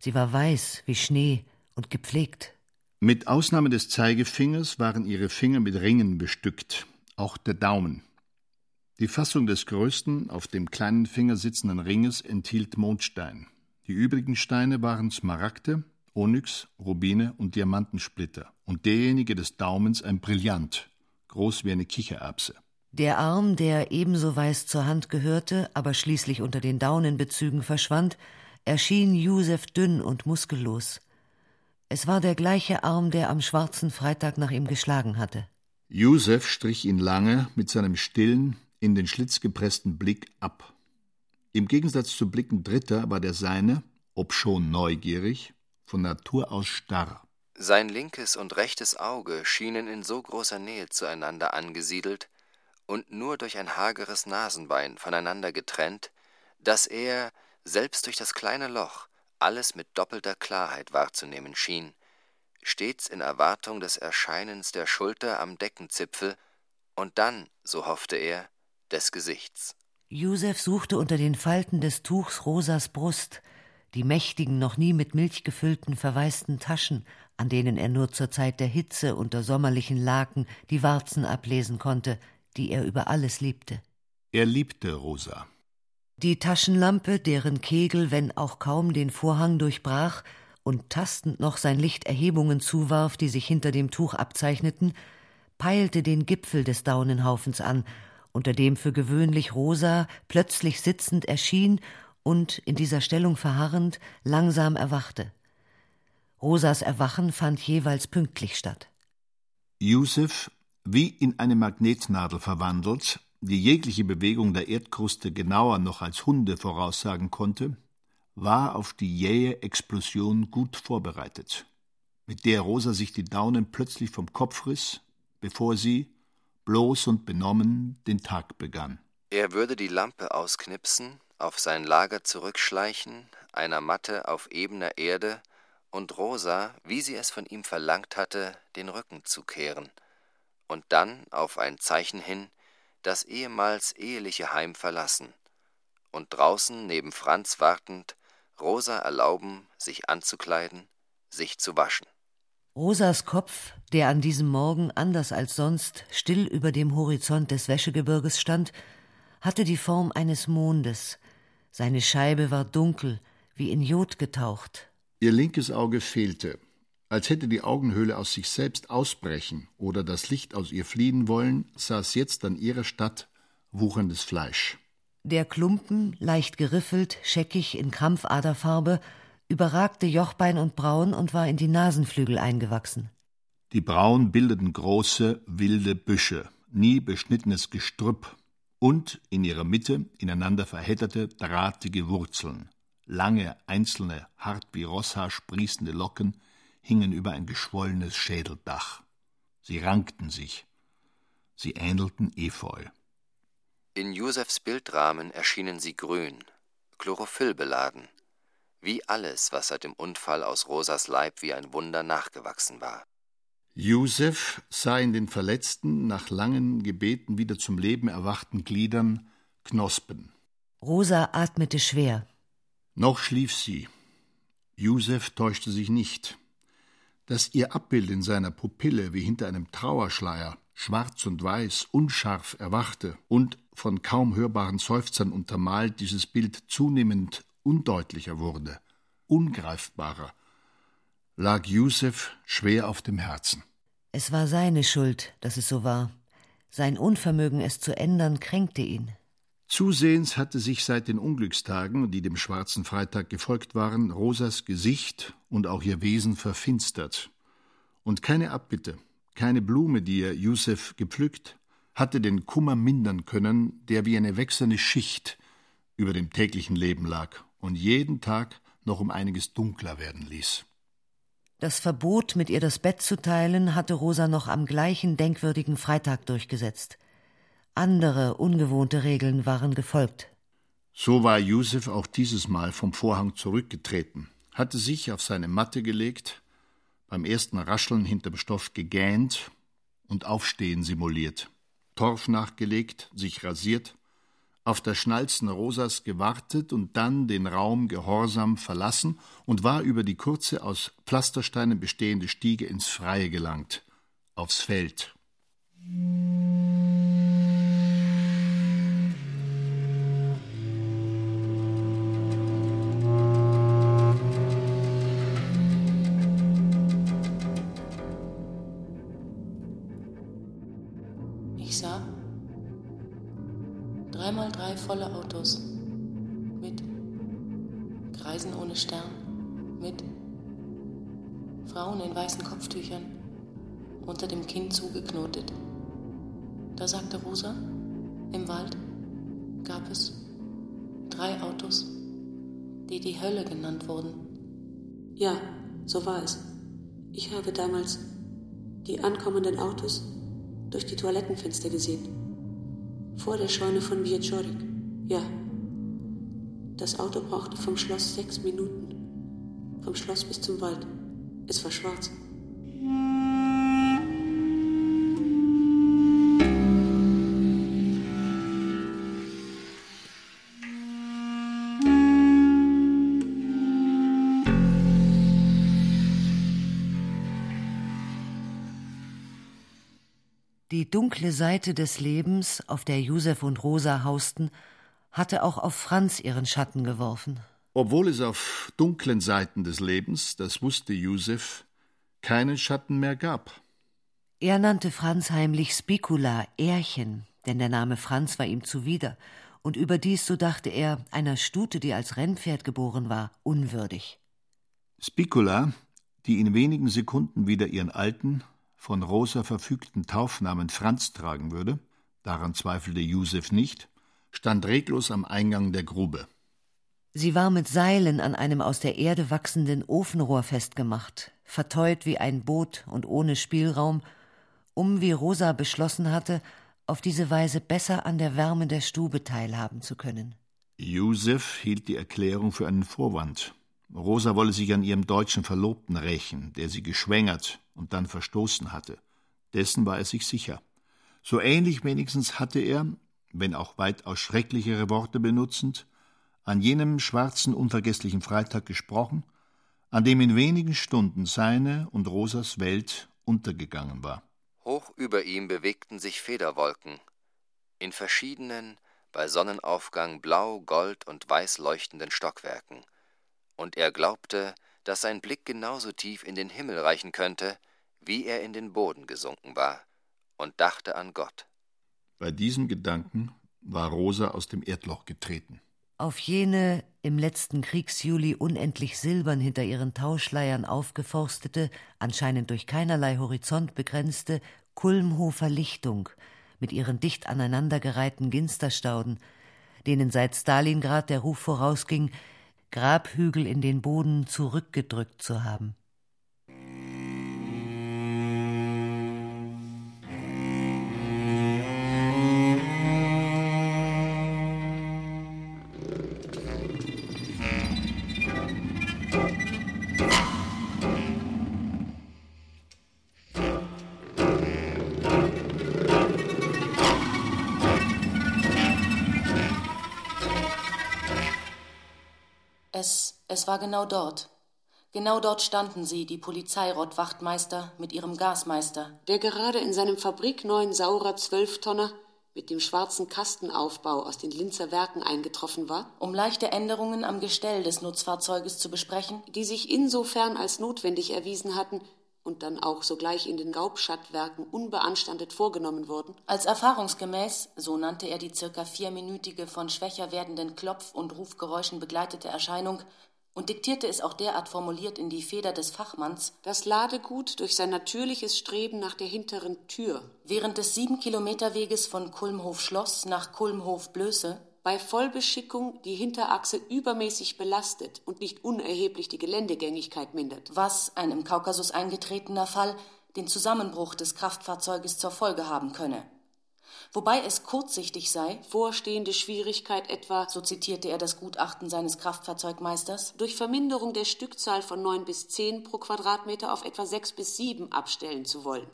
Sie war weiß wie Schnee und gepflegt. Mit Ausnahme des Zeigefingers waren ihre Finger mit Ringen bestückt, auch der Daumen. Die Fassung des größten, auf dem kleinen Finger sitzenden Ringes enthielt Mondstein. Die übrigen Steine waren Smaragde, Onyx, Rubine und Diamantensplitter und derjenige des Daumens ein Brillant, groß wie eine Kichererbse. Der Arm, der ebenso weiß zur Hand gehörte, aber schließlich unter den Daunenbezügen verschwand, erschien Josef dünn und muskellos. Es war der gleiche Arm, der am schwarzen Freitag nach ihm geschlagen hatte. Josef strich ihn lange mit seinem stillen, in den Schlitz gepressten Blick ab. Im Gegensatz zu Blicken Dritter war der seine, obschon neugierig, von Natur aus starr. Sein linkes und rechtes Auge schienen in so großer Nähe zueinander angesiedelt, und nur durch ein hageres Nasenbein voneinander getrennt, dass er, selbst durch das kleine Loch, alles mit doppelter Klarheit wahrzunehmen schien, stets in Erwartung des Erscheinens der Schulter am Deckenzipfel und dann, so hoffte er, des Gesichts. Josef suchte unter den Falten des Tuchs Rosas Brust, die mächtigen, noch nie mit Milch gefüllten, verwaisten Taschen, an denen er nur zur Zeit der Hitze unter sommerlichen Laken die Warzen ablesen konnte, die er über alles liebte. Er liebte Rosa. Die Taschenlampe, deren Kegel, wenn auch kaum den Vorhang durchbrach und tastend noch sein Licht Erhebungen zuwarf, die sich hinter dem Tuch abzeichneten, peilte den Gipfel des Daunenhaufens an, unter dem für gewöhnlich Rosa plötzlich sitzend erschien und, in dieser Stellung verharrend, langsam erwachte. Rosas Erwachen fand jeweils pünktlich statt. Josef wie in eine Magnetnadel verwandelt, die jegliche Bewegung der Erdkruste genauer noch als Hunde voraussagen konnte, war auf die jähe Explosion gut vorbereitet, mit der Rosa sich die Daunen plötzlich vom Kopf riss, bevor sie, bloß und benommen den Tag begann. Er würde die Lampe ausknipsen, auf sein Lager zurückschleichen, einer Matte auf ebener Erde und Rosa, wie sie es von ihm verlangt hatte, den Rücken zukehren und dann auf ein Zeichen hin das ehemals eheliche Heim verlassen und draußen neben Franz wartend Rosa erlauben, sich anzukleiden, sich zu waschen. Rosas Kopf, der an diesem Morgen anders als sonst still über dem Horizont des Wäschegebirges stand, hatte die Form eines Mondes. Seine Scheibe war dunkel, wie in Jod getaucht. Ihr linkes Auge fehlte, als hätte die Augenhöhle aus sich selbst ausbrechen oder das Licht aus ihr fliehen wollen, saß jetzt an ihrer Stadt wucherndes Fleisch. Der Klumpen, leicht geriffelt, scheckig in Krampfaderfarbe, überragte Jochbein und Brauen und war in die Nasenflügel eingewachsen. Die Brauen bildeten große, wilde Büsche, nie beschnittenes Gestrüpp und in ihrer Mitte ineinander verhedderte, drahtige Wurzeln. Lange, einzelne, hart wie Rosshaar sprießende Locken hingen über ein geschwollenes Schädeldach. Sie rankten sich. Sie ähnelten Efeu. In Josefs Bildrahmen erschienen sie grün, chlorophyllbeladen, wie alles, was seit dem Unfall aus Rosas Leib wie ein Wunder nachgewachsen war. Josef sah in den verletzten, nach langen Gebeten wieder zum Leben erwachten Gliedern Knospen. Rosa atmete schwer. Noch schlief sie. Josef täuschte sich nicht dass ihr Abbild in seiner Pupille wie hinter einem Trauerschleier, schwarz und weiß, unscharf erwachte und von kaum hörbaren Seufzern untermalt dieses Bild zunehmend undeutlicher wurde, ungreifbarer, lag Josef schwer auf dem Herzen. Es war seine Schuld, dass es so war. Sein Unvermögen, es zu ändern, kränkte ihn. Zusehends hatte sich seit den Unglückstagen, die dem schwarzen Freitag gefolgt waren, Rosas Gesicht und auch ihr Wesen verfinstert. Und keine Abbitte, keine Blume, die er Josef gepflückt, hatte den Kummer mindern können, der wie eine wechselnde Schicht über dem täglichen Leben lag und jeden Tag noch um einiges dunkler werden ließ. Das Verbot, mit ihr das Bett zu teilen, hatte Rosa noch am gleichen denkwürdigen Freitag durchgesetzt. Andere ungewohnte Regeln waren gefolgt. So war Josef auch dieses Mal vom Vorhang zurückgetreten, hatte sich auf seine Matte gelegt, beim ersten Rascheln hinterm Stoff gegähnt und Aufstehen simuliert, Torf nachgelegt, sich rasiert, auf das Schnalzen Rosas gewartet und dann den Raum gehorsam verlassen und war über die kurze aus Pflastersteinen bestehende Stiege ins Freie gelangt, aufs Feld. Volle Autos. Mit Kreisen ohne Stern. Mit Frauen in weißen Kopftüchern. Unter dem Kinn zugeknotet. Da sagte Rosa, im Wald gab es drei Autos, die die Hölle genannt wurden. Ja, so war es. Ich habe damals die ankommenden Autos durch die Toilettenfenster gesehen. Vor der Scheune von Wieczorek. Ja. Das Auto brauchte vom Schloss sechs Minuten. Vom Schloss bis zum Wald. Es war schwarz. Dunkle Seite des Lebens, auf der Josef und Rosa hausten, hatte auch auf Franz ihren Schatten geworfen. Obwohl es auf dunklen Seiten des Lebens, das wusste Josef, keinen Schatten mehr gab. Er nannte Franz heimlich Spicula, Ärchen, denn der Name Franz war ihm zuwider, und überdies, so dachte er, einer Stute, die als Rennpferd geboren war, unwürdig. Spicula, die in wenigen Sekunden wieder ihren alten, von Rosa verfügten Taufnamen Franz tragen würde, daran zweifelte Josef nicht, stand reglos am Eingang der Grube. Sie war mit Seilen an einem aus der Erde wachsenden Ofenrohr festgemacht, verteut wie ein Boot und ohne Spielraum, um, wie Rosa beschlossen hatte, auf diese Weise besser an der Wärme der Stube teilhaben zu können. Josef hielt die Erklärung für einen Vorwand. Rosa wolle sich an ihrem deutschen Verlobten rächen, der sie geschwängert und dann verstoßen hatte. Dessen war er sich sicher. So ähnlich wenigstens hatte er, wenn auch weitaus schrecklichere Worte benutzend, an jenem schwarzen, unvergesslichen Freitag gesprochen, an dem in wenigen Stunden seine und Rosas Welt untergegangen war. Hoch über ihm bewegten sich Federwolken. In verschiedenen, bei Sonnenaufgang blau, gold und weiß leuchtenden Stockwerken. Und er glaubte, dass sein Blick genauso tief in den Himmel reichen könnte, wie er in den Boden gesunken war, und dachte an Gott. Bei diesem Gedanken war Rosa aus dem Erdloch getreten. Auf jene im letzten Kriegsjuli unendlich silbern hinter ihren Tauschleiern aufgeforstete, anscheinend durch keinerlei Horizont begrenzte Kulmhofer Lichtung mit ihren dicht aneinandergereihten Ginsterstauden, denen seit Stalingrad der Ruf vorausging, Grabhügel in den Boden zurückgedrückt zu haben. Es war genau dort. Genau dort standen sie, die Polizeirottwachtmeister mit ihrem Gasmeister. Der gerade in seinem fabrikneuen Saurer Zwölftonner mit dem schwarzen Kastenaufbau aus den Linzer Werken eingetroffen war, um leichte Änderungen am Gestell des Nutzfahrzeuges zu besprechen, die sich insofern als notwendig erwiesen hatten, und dann auch sogleich in den Gaubschattwerken unbeanstandet vorgenommen wurden? Als erfahrungsgemäß, so nannte er die circa vierminütige von schwächer werdenden Klopf- und Rufgeräuschen begleitete Erscheinung, und diktierte es auch derart formuliert in die Feder des Fachmanns, das Ladegut durch sein natürliches Streben nach der hinteren Tür, während des sieben Kilometer Weges von Kulmhof Schloss nach Kulmhof Blöße bei Vollbeschickung die Hinterachse übermäßig belastet und nicht unerheblich die Geländegängigkeit mindert. Was, ein im Kaukasus eingetretener Fall, den Zusammenbruch des Kraftfahrzeuges zur Folge haben könne wobei es kurzsichtig sei, vorstehende Schwierigkeit etwa, so zitierte er das Gutachten seines Kraftfahrzeugmeisters, durch Verminderung der Stückzahl von neun bis zehn pro Quadratmeter auf etwa sechs bis sieben abstellen zu wollen.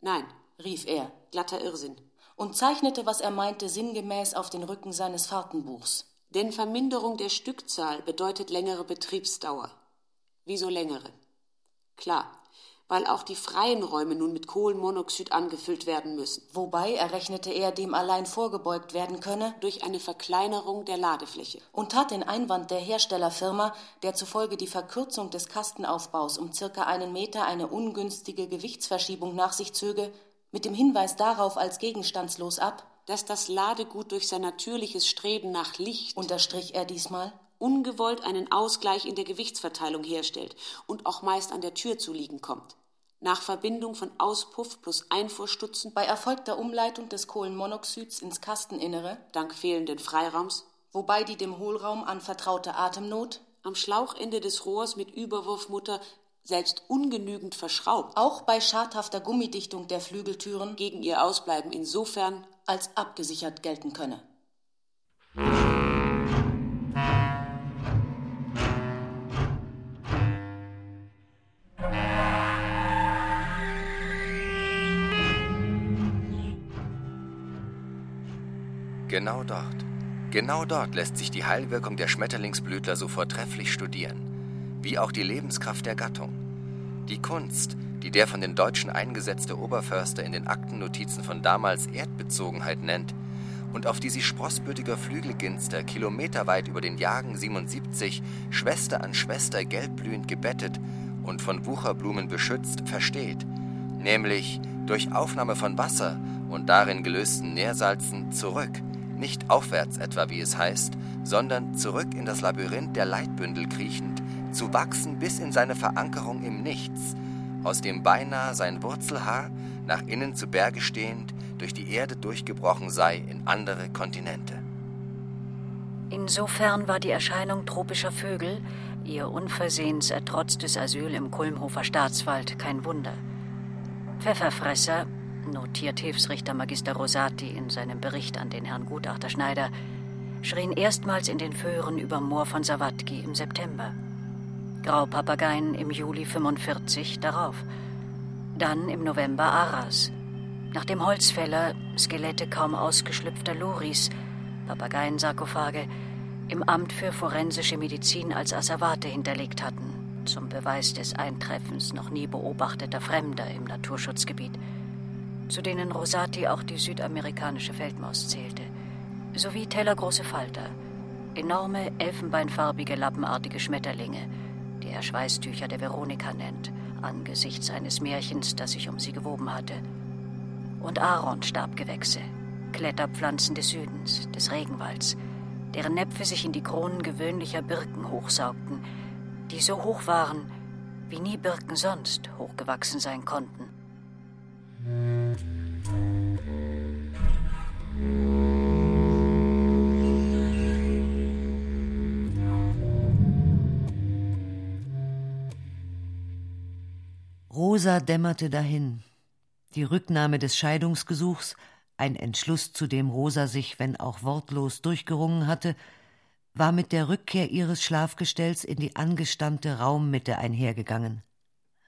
Nein, rief er, glatter Irrsinn, und zeichnete, was er meinte, sinngemäß auf den Rücken seines Fahrtenbuchs. Denn Verminderung der Stückzahl bedeutet längere Betriebsdauer. Wieso längere? Klar, weil auch die freien Räume nun mit Kohlenmonoxid angefüllt werden müssen. Wobei, errechnete er, dem allein vorgebeugt werden könne durch eine Verkleinerung der Ladefläche. Und tat den Einwand der Herstellerfirma, der zufolge die Verkürzung des Kastenaufbaus um circa einen Meter eine ungünstige Gewichtsverschiebung nach sich zöge, mit dem Hinweis darauf als gegenstandslos ab, dass das Ladegut durch sein natürliches Streben nach Licht, unterstrich er diesmal, ungewollt einen Ausgleich in der Gewichtsverteilung herstellt und auch meist an der Tür zu liegen kommt nach Verbindung von Auspuff plus Einfuhrstutzen bei erfolgter Umleitung des Kohlenmonoxids ins Kasteninnere dank fehlenden Freiraums, wobei die dem Hohlraum anvertraute Atemnot am Schlauchende des Rohrs mit Überwurfmutter selbst ungenügend verschraubt, auch bei schadhafter Gummidichtung der Flügeltüren gegen ihr Ausbleiben insofern als abgesichert gelten könne. Genau dort. Genau dort lässt sich die Heilwirkung der Schmetterlingsblütler so vortrefflich studieren, wie auch die Lebenskraft der Gattung. Die Kunst, die der von den Deutschen eingesetzte Oberförster in den Aktennotizen von damals Erdbezogenheit nennt und auf die sich sprossbürtiger Flügelginster kilometerweit über den Jagen 77 Schwester an Schwester gelbblühend gebettet und von Wucherblumen beschützt, versteht, nämlich durch Aufnahme von Wasser und darin gelösten Nährsalzen zurück – nicht aufwärts etwa, wie es heißt, sondern zurück in das Labyrinth der Leitbündel kriechend, zu wachsen bis in seine Verankerung im Nichts, aus dem beinahe sein Wurzelhaar, nach innen zu Berge stehend, durch die Erde durchgebrochen sei in andere Kontinente. Insofern war die Erscheinung tropischer Vögel, ihr unversehens ertrotztes Asyl im Kulmhofer Staatswald, kein Wunder. Pfefferfresser, notiert Hilfsrichter Magister Rosati in seinem Bericht an den Herrn Gutachter Schneider, schrien erstmals in den Föhren über Moor von Sawatki im September. Graupapageien im Juli 45 darauf. Dann im November Aras. Nach dem Holzfäller Skelette kaum ausgeschlüpfter Loris, Papageiensarkophage, im Amt für forensische Medizin als Asservate hinterlegt hatten, zum Beweis des Eintreffens noch nie beobachteter Fremder im Naturschutzgebiet, zu denen Rosati auch die südamerikanische Feldmaus zählte, sowie tellergroße Falter, enorme elfenbeinfarbige lappenartige Schmetterlinge, die er Schweißtücher der Veronika nennt, angesichts eines Märchens, das sich um sie gewoben hatte. Und Aaronstabgewächse, Kletterpflanzen des Südens, des Regenwalds, deren Näpfe sich in die Kronen gewöhnlicher Birken hochsaugten, die so hoch waren, wie nie Birken sonst hochgewachsen sein konnten. Rosa dämmerte dahin. Die Rücknahme des Scheidungsgesuchs, ein Entschluss, zu dem Rosa sich, wenn auch wortlos, durchgerungen hatte, war mit der Rückkehr ihres Schlafgestells in die angestammte Raummitte einhergegangen.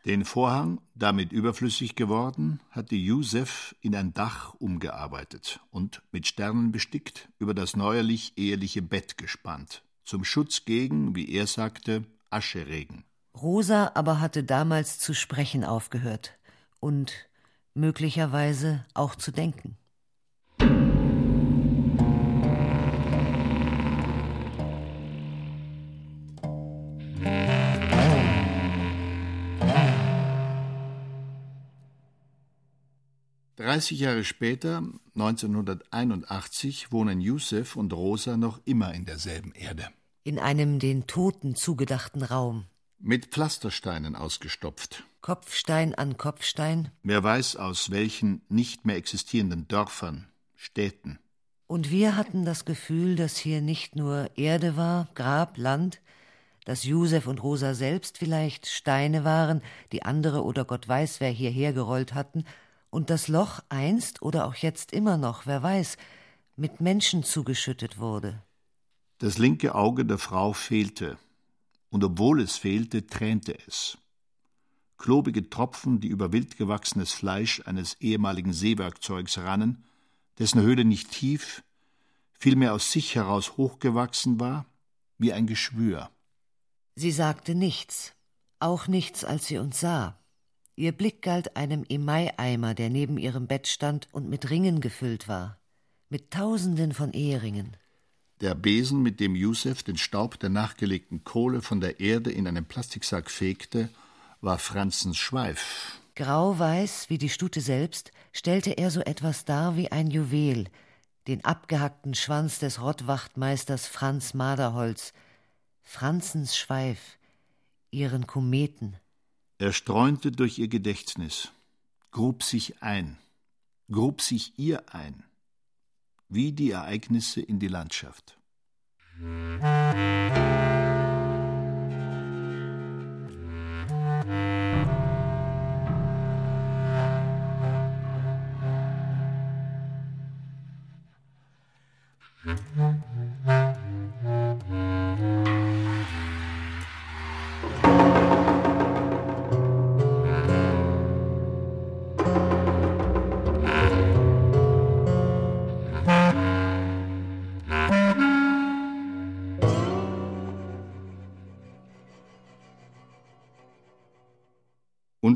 Den Vorhang, damit überflüssig geworden, hatte Josef in ein Dach umgearbeitet und mit Sternen bestickt über das neuerlich eheliche Bett gespannt, zum Schutz gegen, wie er sagte, Ascheregen. Rosa aber hatte damals zu sprechen aufgehört und möglicherweise auch zu denken. Dreißig Jahre später, 1981, wohnen Yusef und Rosa noch immer in derselben Erde. In einem den Toten zugedachten Raum mit Pflastersteinen ausgestopft. Kopfstein an Kopfstein. Wer weiß aus welchen nicht mehr existierenden Dörfern, Städten. Und wir hatten das Gefühl, dass hier nicht nur Erde war, Grab, Land, dass Josef und Rosa selbst vielleicht Steine waren, die andere oder Gott weiß wer hierher gerollt hatten, und das Loch einst oder auch jetzt immer noch, wer weiß, mit Menschen zugeschüttet wurde. Das linke Auge der Frau fehlte, und obwohl es fehlte, tränte es. Klobige Tropfen, die über wildgewachsenes Fleisch eines ehemaligen Seewerkzeugs rannen, dessen Höhle nicht tief, vielmehr aus sich heraus hochgewachsen war, wie ein Geschwür. Sie sagte nichts, auch nichts, als sie uns sah. Ihr Blick galt einem Emaieimer, der neben ihrem Bett stand und mit Ringen gefüllt war, mit Tausenden von Eheringen. Der Besen, mit dem Yusef den Staub der nachgelegten Kohle von der Erde in einen Plastiksack fegte, war Franzens Schweif. Grauweiß wie die Stute selbst stellte er so etwas dar wie ein Juwel, den abgehackten Schwanz des Rottwachtmeisters Franz Maderholz, Franzens Schweif, ihren Kometen. Er streunte durch ihr Gedächtnis, grub sich ein, grub sich ihr ein wie die Ereignisse in die Landschaft.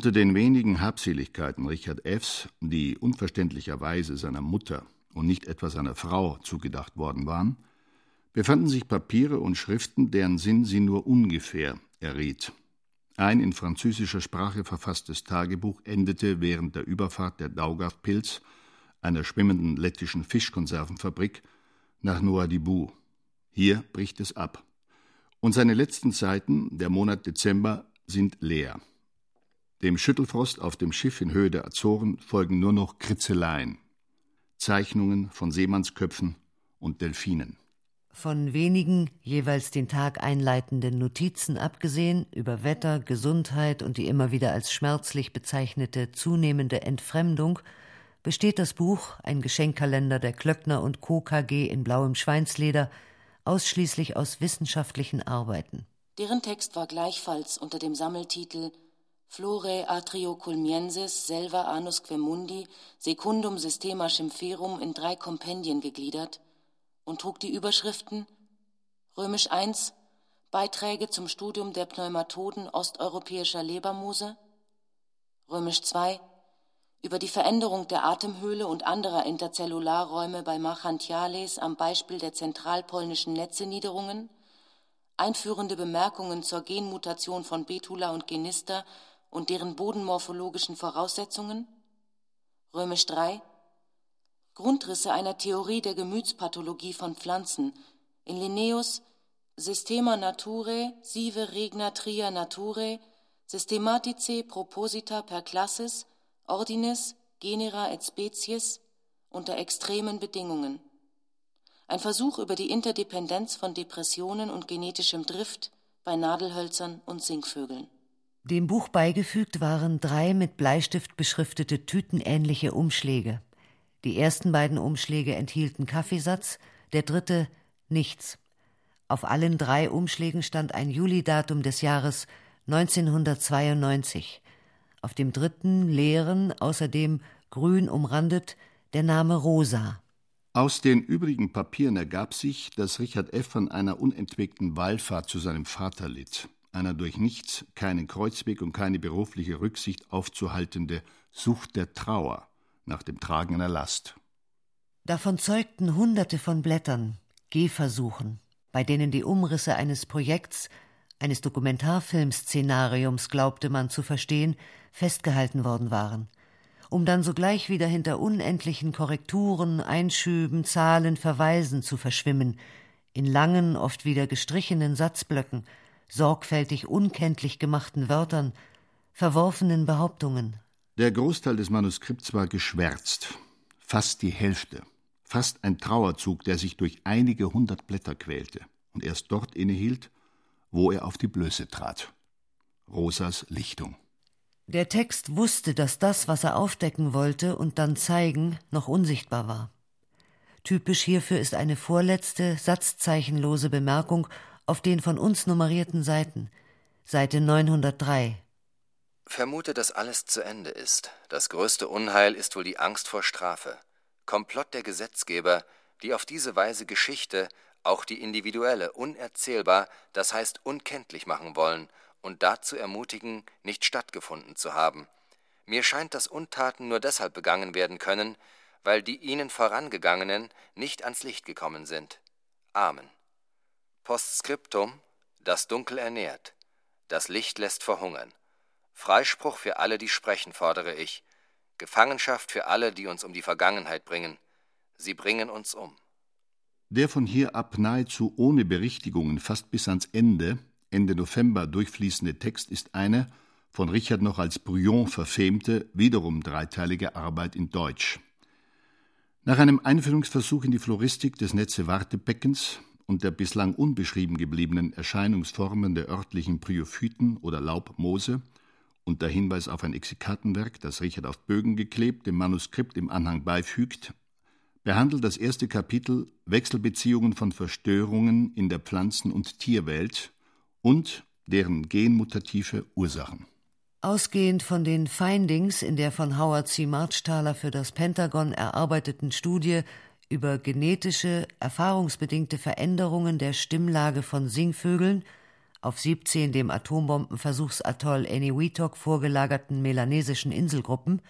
Unter den wenigen Habseligkeiten Richard F.s, die unverständlicherweise seiner Mutter und nicht etwa seiner Frau zugedacht worden waren, befanden sich Papiere und Schriften, deren Sinn sie nur ungefähr erriet. Ein in französischer Sprache verfasstes Tagebuch endete während der Überfahrt der Daugavpilz, einer schwimmenden lettischen Fischkonservenfabrik, nach Noadibou. Hier bricht es ab. Und seine letzten Seiten, der Monat Dezember, sind leer. Dem Schüttelfrost auf dem Schiff in Höhe der Azoren folgen nur noch Kritzeleien, Zeichnungen von Seemannsköpfen und Delfinen. Von wenigen jeweils den Tag einleitenden Notizen abgesehen über Wetter, Gesundheit und die immer wieder als schmerzlich bezeichnete zunehmende Entfremdung besteht das Buch, ein Geschenkkalender der Klöckner und Co. KG in blauem Schweinsleder, ausschließlich aus wissenschaftlichen Arbeiten. Deren Text war gleichfalls unter dem Sammeltitel Florae Atrioculmiensis selva anus mundi secundum systema Schimpferum in drei Kompendien gegliedert und trug die Überschriften Römisch I Beiträge zum Studium der Pneumatoden osteuropäischer Lebermuse, Römisch II über die Veränderung der Atemhöhle und anderer Interzellularräume bei Machantiales am Beispiel der zentralpolnischen Netzeniederungen, einführende Bemerkungen zur Genmutation von Betula und Genister und deren bodenmorphologischen Voraussetzungen, Römisch III Grundrisse einer Theorie der Gemütspathologie von Pflanzen in Linnaeus Systema Naturae sive regna tria naturae systematice proposita per classes ordinis genera et species unter extremen Bedingungen. Ein Versuch über die Interdependenz von Depressionen und genetischem Drift bei Nadelhölzern und Singvögeln. Dem Buch beigefügt waren drei mit Bleistift beschriftete tütenähnliche Umschläge. Die ersten beiden Umschläge enthielten Kaffeesatz, der dritte nichts. Auf allen drei Umschlägen stand ein Julidatum des Jahres 1992. Auf dem dritten leeren, außerdem grün umrandet, der Name Rosa. Aus den übrigen Papieren ergab sich, dass Richard F. von einer unentwegten Wallfahrt zu seinem Vater litt einer durch nichts, keinen Kreuzweg und keine berufliche Rücksicht aufzuhaltende Sucht der Trauer nach dem Tragen einer Last. Davon zeugten Hunderte von Blättern, Gehversuchen, bei denen die Umrisse eines Projekts, eines Dokumentarfilmszenariums glaubte man zu verstehen, festgehalten worden waren, um dann sogleich wieder hinter unendlichen Korrekturen, Einschüben, Zahlen, Verweisen zu verschwimmen, in langen, oft wieder gestrichenen Satzblöcken, sorgfältig unkenntlich gemachten Wörtern, verworfenen Behauptungen. Der Großteil des Manuskripts war geschwärzt, fast die Hälfte, fast ein Trauerzug, der sich durch einige hundert Blätter quälte und erst dort innehielt, wo er auf die Blöße trat. Rosas Lichtung. Der Text wusste, dass das, was er aufdecken wollte und dann zeigen, noch unsichtbar war. Typisch hierfür ist eine vorletzte, satzzeichenlose Bemerkung auf den von uns nummerierten Seiten, Seite 903. Vermute, dass alles zu Ende ist. Das größte Unheil ist wohl die Angst vor Strafe. Komplott der Gesetzgeber, die auf diese Weise Geschichte, auch die individuelle, unerzählbar, das heißt unkenntlich machen wollen und dazu ermutigen, nicht stattgefunden zu haben. Mir scheint, dass Untaten nur deshalb begangen werden können, weil die ihnen vorangegangenen nicht ans Licht gekommen sind. Amen. Postskriptum Das Dunkel ernährt, das Licht lässt verhungern. Freispruch für alle, die sprechen, fordere ich. Gefangenschaft für alle, die uns um die Vergangenheit bringen. Sie bringen uns um. Der von hier ab nahezu ohne Berichtigungen fast bis ans Ende, Ende November durchfließende Text ist eine, von Richard noch als Brouillon verfemte, wiederum dreiteilige Arbeit in Deutsch. Nach einem Einführungsversuch in die Floristik des Netze-Wartebeckens und der bislang unbeschrieben gebliebenen Erscheinungsformen der örtlichen Bryophyten oder Laubmoose und der Hinweis auf ein Exikatenwerk, das Richard auf Bögen geklebt dem Manuskript im Anhang beifügt, behandelt das erste Kapitel Wechselbeziehungen von Verstörungen in der Pflanzen- und Tierwelt und deren genmutative Ursachen. Ausgehend von den Findings in der von Howard C. Marchthaler für das Pentagon erarbeiteten Studie über genetische, erfahrungsbedingte Veränderungen der Stimmlage von Singvögeln auf 17 dem Atombombenversuchsatoll Eniwetok vorgelagerten melanesischen Inselgruppen,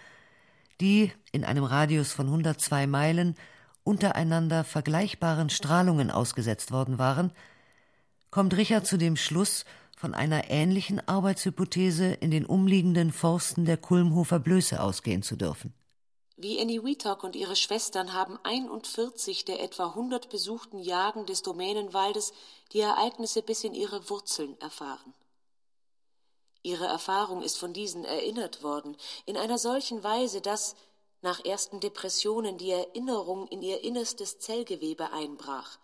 die in einem Radius von 102 Meilen untereinander vergleichbaren Strahlungen ausgesetzt worden waren, kommt Richard zu dem Schluss, von einer ähnlichen Arbeitshypothese in den umliegenden Forsten der Kulmhofer Blöße ausgehen zu dürfen. Wie Annie Wheatok und ihre Schwestern haben 41 der etwa 100 besuchten Jagen des Domänenwaldes die Ereignisse bis in ihre Wurzeln erfahren. Ihre Erfahrung ist von diesen erinnert worden, in einer solchen Weise, dass nach ersten Depressionen die Erinnerung in ihr innerstes Zellgewebe einbrach,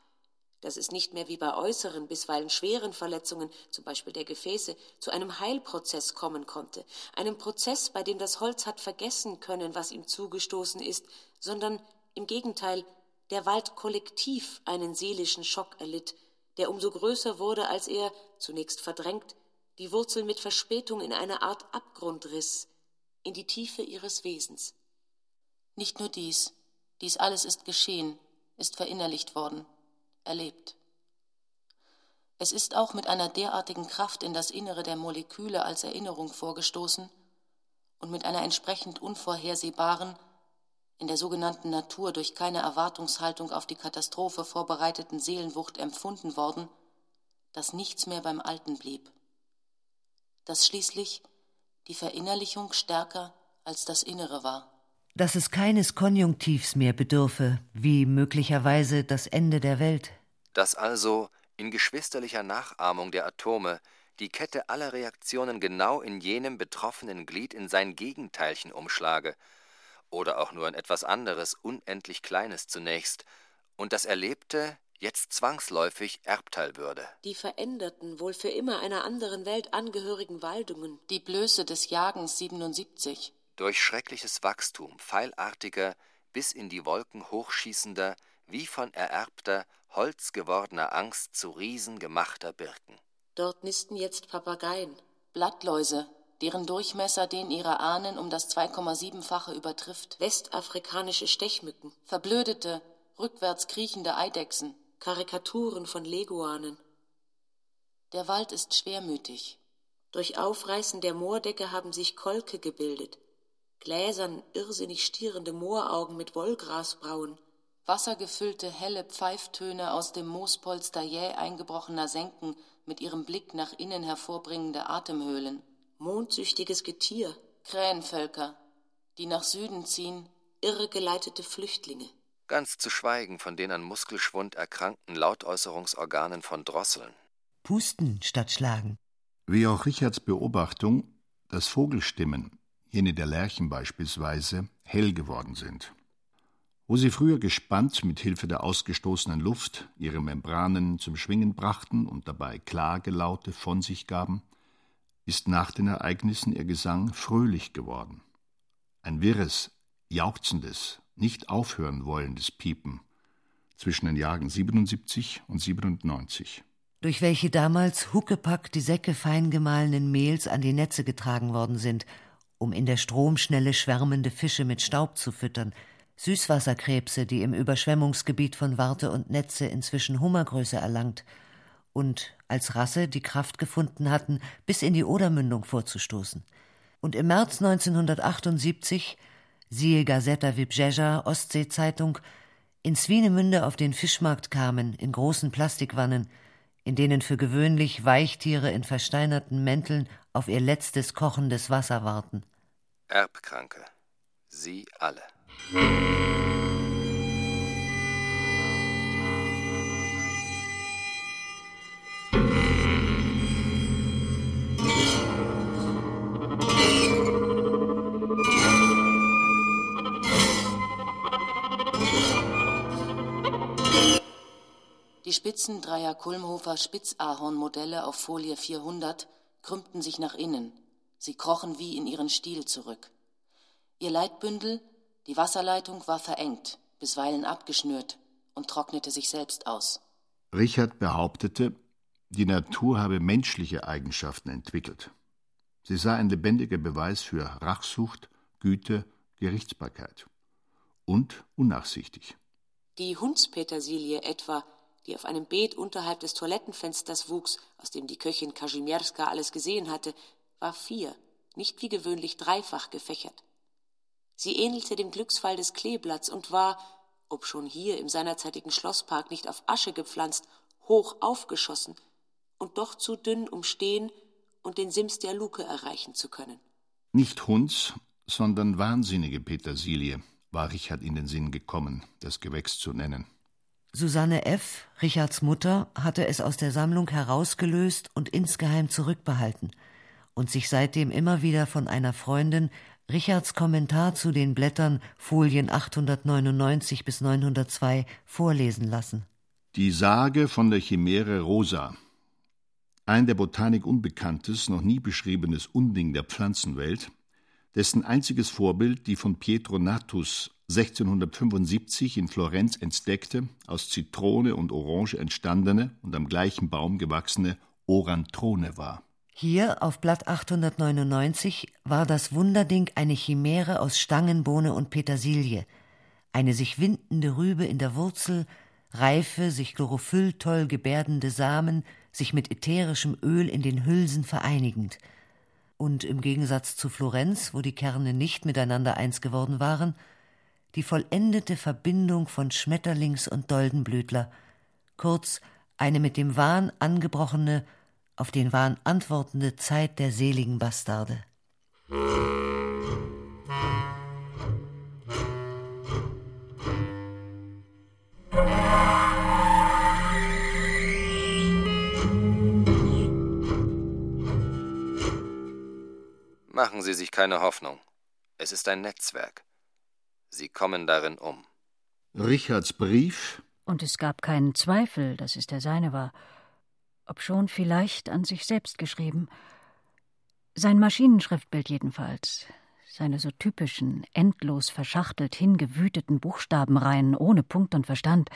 dass es nicht mehr wie bei äußeren, bisweilen schweren Verletzungen, zum Beispiel der Gefäße, zu einem Heilprozess kommen konnte, einem Prozess, bei dem das Holz hat vergessen können, was ihm zugestoßen ist, sondern im Gegenteil der Wald kollektiv einen seelischen Schock erlitt, der umso größer wurde, als er, zunächst verdrängt, die Wurzel mit Verspätung in eine Art Abgrund riss, in die Tiefe ihres Wesens. Nicht nur dies, dies alles ist geschehen, ist verinnerlicht worden erlebt. Es ist auch mit einer derartigen Kraft in das Innere der Moleküle als Erinnerung vorgestoßen und mit einer entsprechend unvorhersehbaren, in der sogenannten Natur durch keine Erwartungshaltung auf die Katastrophe vorbereiteten Seelenwucht empfunden worden, dass nichts mehr beim Alten blieb, dass schließlich die Verinnerlichung stärker als das Innere war dass es keines Konjunktivs mehr bedürfe, wie möglicherweise das Ende der Welt. Dass also in geschwisterlicher Nachahmung der Atome die Kette aller Reaktionen genau in jenem betroffenen Glied in sein Gegenteilchen umschlage, oder auch nur in etwas anderes, unendlich Kleines zunächst, und das Erlebte jetzt zwangsläufig Erbteil würde. Die veränderten, wohl für immer einer anderen Welt angehörigen Waldungen. Die Blöße des Jagens 77 durch schreckliches Wachstum pfeilartiger, bis in die Wolken hochschießender, wie von ererbter, holzgewordener Angst zu Riesen gemachter Birken. Dort nisten jetzt Papageien. Blattläuse, deren Durchmesser den ihrer Ahnen um das 2,7-fache übertrifft. Westafrikanische Stechmücken. Verblödete, rückwärts kriechende Eidechsen. Karikaturen von Leguanen. Der Wald ist schwermütig. Durch Aufreißen der Moordecke haben sich Kolke gebildet gläsern, irrsinnig stierende Mooraugen mit Wollgrasbrauen, wassergefüllte helle Pfeiftöne aus dem Moospolster jäh eingebrochener Senken mit ihrem Blick nach innen hervorbringende Atemhöhlen, mondsüchtiges Getier, Krähenvölker, die nach Süden ziehen, irregeleitete Flüchtlinge. Ganz zu schweigen von den an Muskelschwund erkrankten Lautäußerungsorganen von Drosseln. Pusten statt Schlagen. Wie auch Richards Beobachtung, dass Vogelstimmen jene der Lerchen beispielsweise, hell geworden sind. Wo sie früher gespannt mit Hilfe der ausgestoßenen Luft ihre Membranen zum Schwingen brachten und dabei Klagelaute von sich gaben, ist nach den Ereignissen ihr Gesang fröhlich geworden. Ein wirres, jauchzendes, nicht aufhören wollendes Piepen zwischen den Jahren 77 und 97. Durch welche damals Huckepack die Säcke fein gemahlenen Mehls an die Netze getragen worden sind – um in der Stromschnelle schwärmende Fische mit Staub zu füttern, Süßwasserkrebse, die im Überschwemmungsgebiet von Warte und Netze inzwischen Hummergröße erlangt und als Rasse die Kraft gefunden hatten, bis in die Odermündung vorzustoßen. Und im März 1978, siehe Gazeta Wybrzeża, Ostseezeitung, in Swinemünde auf den Fischmarkt kamen, in großen Plastikwannen, in denen für gewöhnlich Weichtiere in versteinerten Mänteln auf ihr letztes kochendes Wasser warten. Erbkranke. Sie alle. Die Spitzen dreier Kulmhofer Spitzahornmodelle auf Folie 400 krümmten sich nach innen, sie krochen wie in ihren Stiel zurück. Ihr Leitbündel, die Wasserleitung, war verengt, bisweilen abgeschnürt und trocknete sich selbst aus. Richard behauptete, die Natur habe menschliche Eigenschaften entwickelt. Sie sei ein lebendiger Beweis für Rachsucht, Güte, Gerichtsbarkeit und unnachsichtig. Die Hundspetersilie etwa die auf einem Beet unterhalb des Toilettenfensters wuchs, aus dem die Köchin Kasimierska alles gesehen hatte, war vier, nicht wie gewöhnlich dreifach gefächert. Sie ähnelte dem Glücksfall des Kleeblatts und war, obschon hier im seinerzeitigen Schlosspark nicht auf Asche gepflanzt, hoch aufgeschossen und doch zu dünn, um stehen und den Sims der Luke erreichen zu können. Nicht Hunds, sondern wahnsinnige Petersilie war Richard in den Sinn gekommen, das Gewächs zu nennen. Susanne F., Richards Mutter, hatte es aus der Sammlung herausgelöst und insgeheim zurückbehalten und sich seitdem immer wieder von einer Freundin Richards Kommentar zu den Blättern Folien 899 bis 902 vorlesen lassen. Die Sage von der Chimäre Rosa. Ein der Botanik unbekanntes, noch nie beschriebenes Unding der Pflanzenwelt, dessen einziges Vorbild die von Pietro Natus 1675 in Florenz entdeckte, aus Zitrone und Orange entstandene und am gleichen Baum gewachsene Orantrone war. Hier auf Blatt 899 war das Wunderding eine Chimäre aus Stangenbohne und Petersilie, eine sich windende Rübe in der Wurzel, reife, sich chlorophylltoll gebärdende Samen, sich mit ätherischem Öl in den Hülsen vereinigend. Und im Gegensatz zu Florenz, wo die Kerne nicht miteinander eins geworden waren, die vollendete Verbindung von Schmetterlings- und Doldenblütler, kurz eine mit dem Wahn angebrochene, auf den Wahn antwortende Zeit der seligen Bastarde. Machen Sie sich keine Hoffnung. Es ist ein Netzwerk. Sie kommen darin um. Richards Brief. Und es gab keinen Zweifel, dass es der seine war, obschon vielleicht an sich selbst geschrieben. Sein Maschinenschriftbild jedenfalls, seine so typischen, endlos verschachtelt hingewüteten Buchstabenreihen ohne Punkt und Verstand,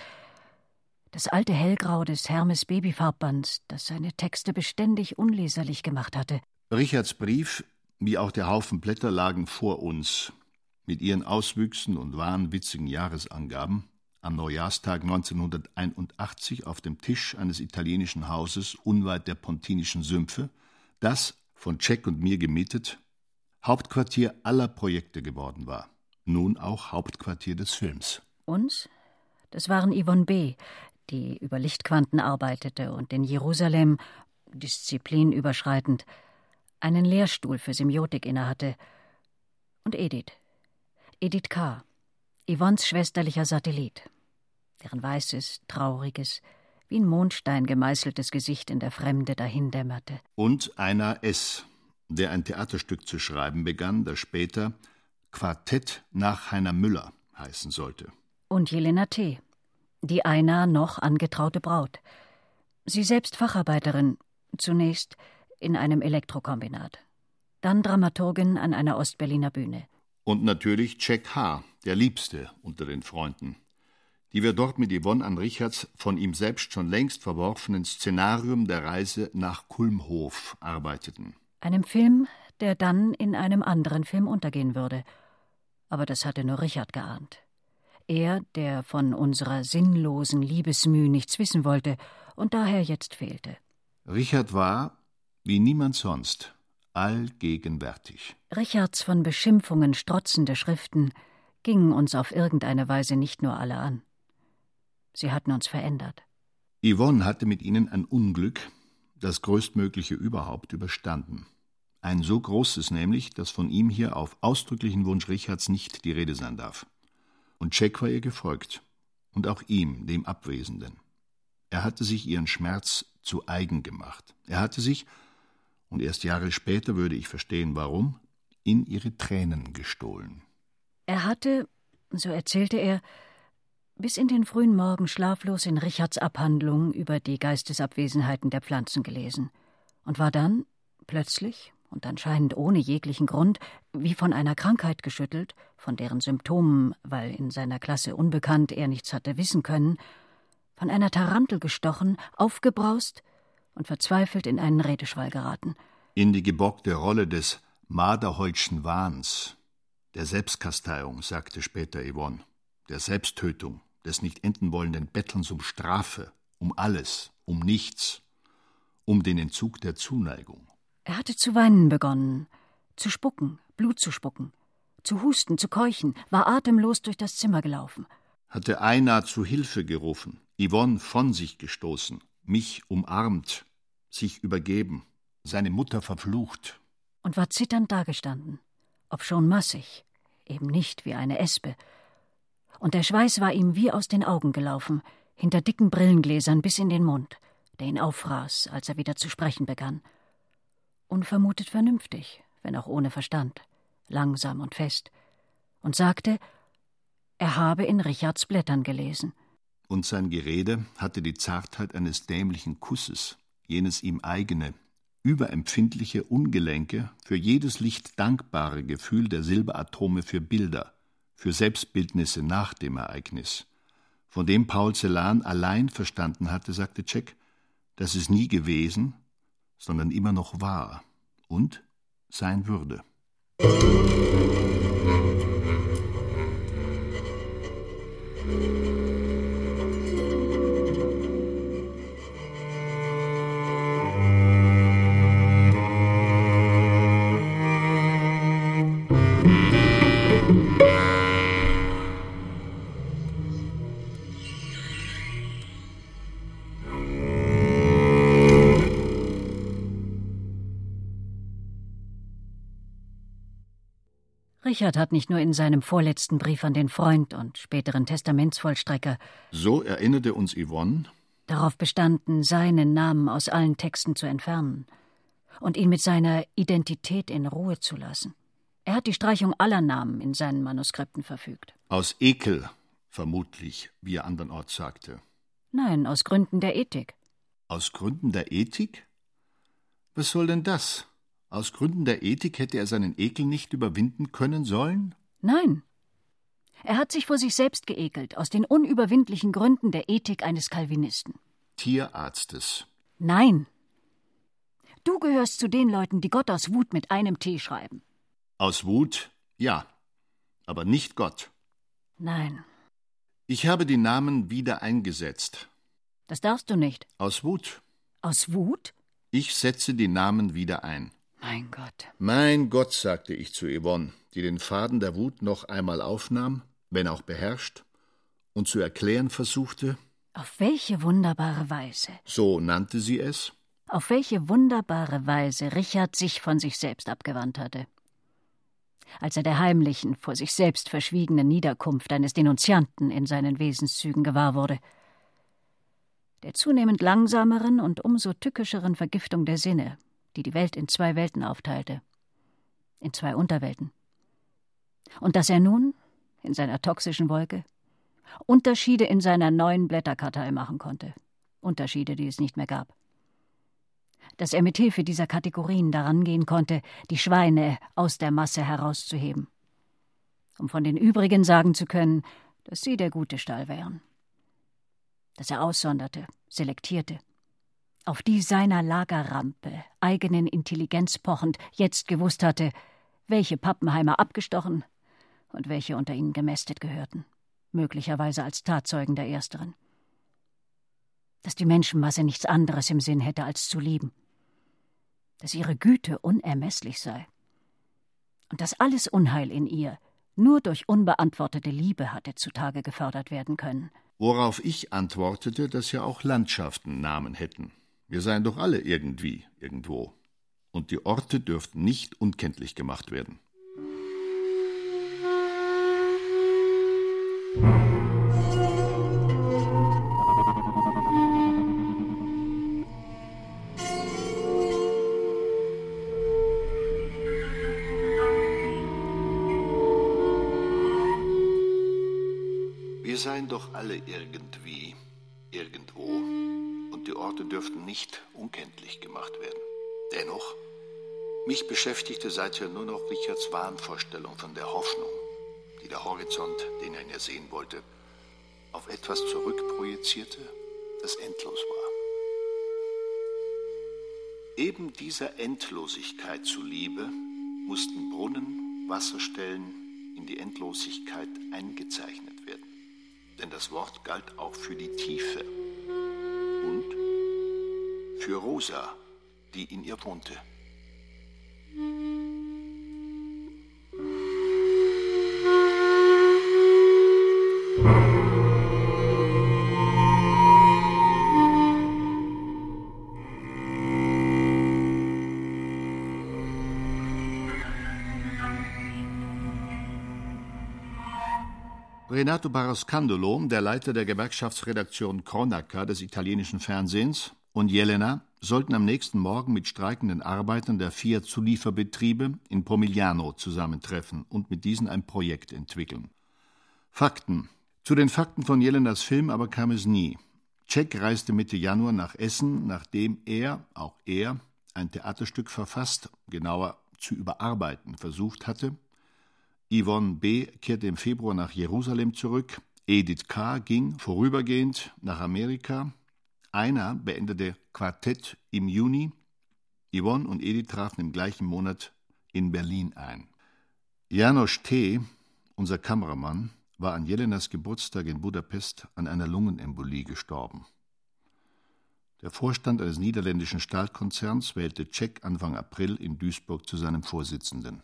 das alte Hellgrau des Hermes Babyfarbbands, das seine Texte beständig unleserlich gemacht hatte. Richards Brief, wie auch der Haufen Blätter, lagen vor uns, mit ihren Auswüchsen und wahnwitzigen Jahresangaben am Neujahrstag 1981 auf dem Tisch eines italienischen Hauses unweit der Pontinischen Sümpfe, das, von Czech und mir gemietet, Hauptquartier aller Projekte geworden war, nun auch Hauptquartier des Films. Uns? Das waren Yvonne B., die über Lichtquanten arbeitete und in Jerusalem, disziplinüberschreitend, einen Lehrstuhl für Semiotik innehatte, und Edith, Edith K., Yvonnes schwesterlicher Satellit, deren weißes, trauriges, wie ein Mondstein gemeißeltes Gesicht in der Fremde dahindämmerte. Und einer S., der ein Theaterstück zu schreiben begann, das später Quartett nach Heiner Müller heißen sollte. Und Jelena T., die einer noch angetraute Braut. Sie selbst Facharbeiterin, zunächst in einem Elektrokombinat, dann Dramaturgin an einer Ostberliner Bühne. Und natürlich Jack H., der Liebste unter den Freunden, die wir dort mit Yvonne an Richards von ihm selbst schon längst verworfenen Szenarium der Reise nach Kulmhof arbeiteten. Einem Film, der dann in einem anderen Film untergehen würde. Aber das hatte nur Richard geahnt. Er, der von unserer sinnlosen Liebesmüh nichts wissen wollte und daher jetzt fehlte. Richard war, wie niemand sonst, allgegenwärtig. Richards von Beschimpfungen strotzende Schriften gingen uns auf irgendeine Weise nicht nur alle an. Sie hatten uns verändert. Yvonne hatte mit ihnen ein Unglück, das größtmögliche überhaupt, überstanden. Ein so großes nämlich, dass von ihm hier auf ausdrücklichen Wunsch Richards nicht die Rede sein darf. Und Jack war ihr gefolgt. Und auch ihm, dem Abwesenden. Er hatte sich ihren Schmerz zu eigen gemacht. Er hatte sich, und erst Jahre später würde ich verstehen, warum, in ihre Tränen gestohlen. Er hatte, so erzählte er, bis in den frühen Morgen schlaflos in Richards Abhandlung über die Geistesabwesenheiten der Pflanzen gelesen und war dann, plötzlich und anscheinend ohne jeglichen Grund, wie von einer Krankheit geschüttelt, von deren Symptomen, weil in seiner Klasse unbekannt er nichts hatte wissen können, von einer Tarantel gestochen, aufgebraust und verzweifelt in einen Redeschwall geraten. In die gebockte Rolle des Maderholzschen Wahns, der Selbstkasteiung, sagte später Yvonne, der Selbsttötung, des nicht enden wollenden Bettelns um Strafe, um alles, um nichts, um den Entzug der Zuneigung. Er hatte zu weinen begonnen, zu spucken, Blut zu spucken, zu husten, zu keuchen, war atemlos durch das Zimmer gelaufen. Hatte Eina zu Hilfe gerufen, Yvonne von sich gestoßen, mich umarmt, sich übergeben, seine Mutter verflucht. Und war zitternd dagestanden, obschon massig, eben nicht wie eine Espe. Und der Schweiß war ihm wie aus den Augen gelaufen, hinter dicken Brillengläsern bis in den Mund, der ihn auffraß, als er wieder zu sprechen begann. Unvermutet vernünftig, wenn auch ohne Verstand, langsam und fest, und sagte, er habe in Richards Blättern gelesen. und sein Gerede hatte die Zartheit eines dämlichen Kusses, jenes ihm eigene, überempfindliche Ungelenke, für jedes Licht dankbare Gefühl der Silberatome für Bilder, für Selbstbildnisse nach dem Ereignis, von dem Paul Celan allein verstanden hatte, sagte Check, dass es nie gewesen, sondern immer noch war und sein würde. Richard hat nicht nur in seinem vorletzten Brief an den Freund und späteren Testamentsvollstrecker So erinnerte uns Yvonne, darauf bestanden, seinen Namen aus allen Texten zu entfernen und ihn mit seiner Identität in Ruhe zu lassen. Er hat die Streichung aller Namen in seinen Manuskripten verfügt. aus Ekel, vermutlich, wie er andernorts sagte. Nein, aus Gründen der Ethik. Aus Gründen der Ethik? Was soll denn das? Aus Gründen der Ethik hätte er seinen Ekel nicht überwinden können sollen? Nein. Er hat sich vor sich selbst geekelt, aus den unüberwindlichen Gründen der Ethik eines Calvinisten. Tierarztes. Nein. Du gehörst zu den Leuten, die Gott aus Wut mit einem T schreiben. Aus Wut, ja, aber nicht Gott. Nein, Ich habe die Namen wieder eingesetzt. das darfst du nicht. Aus Wut. Aus Wut? Ich setze die Namen wieder ein. Mein Gott. Mein Gott, sagte ich zu Yvonne, die den Faden der Wut noch einmal aufnahm, wenn auch beherrscht, und zu erklären versuchte, Auf welche wunderbare Weise, so nannte sie es, auf welche wunderbare Weise Richard sich von sich selbst abgewandt hatte. Als er der heimlichen, vor sich selbst verschwiegenen Niederkunft eines Denunzianten in seinen Wesenszügen gewahr wurde. Der zunehmend langsameren und umso tückischeren Vergiftung der Sinne, die die Welt in zwei Welten aufteilte. In zwei Unterwelten. Und dass er nun, in seiner toxischen Wolke, Unterschiede in seiner neuen Blätterkartei machen konnte. Unterschiede, die es nicht mehr gab. Dass er mit Hilfe dieser Kategorien daran gehen konnte, die Schweine aus der Masse herauszuheben. Um von den übrigen sagen zu können, dass sie der gute Stall wären. Dass er aussonderte, selektierte. Auf die seiner Lagerrampe, eigenen Intelligenz pochend, jetzt gewusst hatte, welche Pappenheimer abgestochen und welche unter ihnen gemästet gehörten möglicherweise als Tatzeugen der Ersteren. Dass die Menschenmasse nichts anderes im Sinn hätte, als zu lieben. Dass ihre Güte unermesslich sei. Und dass alles Unheil in ihr nur durch unbeantwortete Liebe hatte zutage gefördert werden können. worauf ich antwortete, dass ja auch Landschaften Namen hätten. Wir seien doch alle irgendwie, irgendwo. Und die Orte dürften nicht unkenntlich gemacht werden. Wir seien doch alle irgendwie, Orte dürften nicht unkenntlich gemacht werden. Dennoch, mich beschäftigte seither nur noch Richards Wahnvorstellung von der Hoffnung, die der Horizont, den er ja sehen wollte, auf etwas zurückprojizierte, das endlos war. Eben dieser Endlosigkeit zuliebe mussten Brunnen, Wasserstellen in die Endlosigkeit eingezeichnet werden. Denn das Wort galt auch für die Tiefe für Rosa, die in ihr wohnte. Renato Barascandolo, der Leiter der Gewerkschaftsredaktion Cronaca des italienischen Fernsehens, und Jelena sollten am nächsten Morgen mit streikenden Arbeitern der vier Zulieferbetriebe in Pomigliano zusammentreffen und mit diesen ein Projekt entwickeln. Fakten Zu den Fakten von Jelenas Film aber kam es nie. Cech reiste Mitte Januar nach Essen, nachdem er, auch er, ein Theaterstück verfasst, genauer zu überarbeiten versucht hatte. Yvonne B. kehrte im Februar nach Jerusalem zurück. Edith K. ging vorübergehend nach Amerika. Einer beendete Quartett im Juni. Yvonne und Edith trafen im gleichen Monat in Berlin ein. Janosch T., unser Kameramann, war an Jelenas Geburtstag in Budapest an einer Lungenembolie gestorben. Der Vorstand eines niederländischen Stahlkonzerns wählte Cech Anfang April in Duisburg zu seinem Vorsitzenden.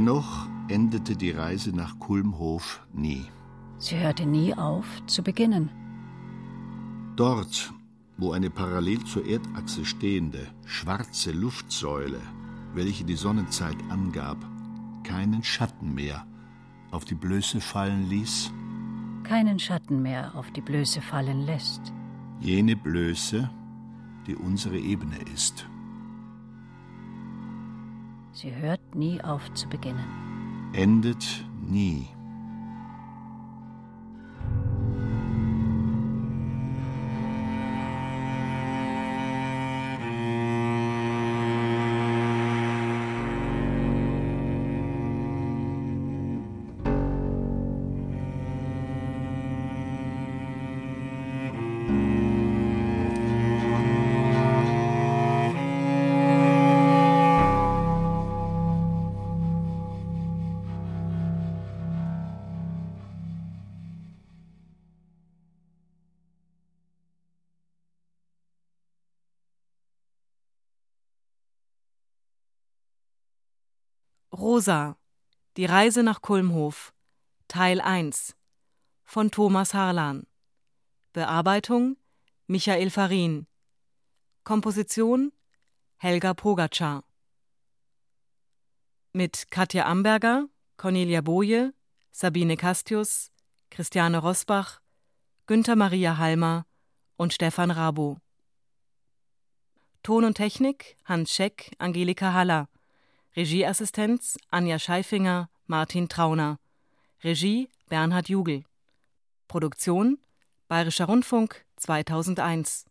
Dennoch endete die Reise nach Kulmhof nie. Sie hörte nie auf zu beginnen. Dort, wo eine parallel zur Erdachse stehende, schwarze Luftsäule, welche die Sonnenzeit angab, keinen Schatten mehr auf die Blöße fallen ließ, keinen Schatten mehr auf die Blöße fallen lässt. Jene Blöße, die unsere Ebene ist. Sie hört nie auf zu beginnen. Endet nie. Rosa Die Reise nach Kulmhof Teil 1 von Thomas Harlan. Bearbeitung Michael Farin. Komposition Helga Pogacar. Mit Katja Amberger, Cornelia Boje, Sabine Castius, Christiane Rosbach, Günther Maria Halmer und Stefan Rabo. Ton und Technik Hans Scheck, Angelika Haller Regieassistenz Anja Scheifinger, Martin Trauner. Regie Bernhard Jugel. Produktion Bayerischer Rundfunk 2001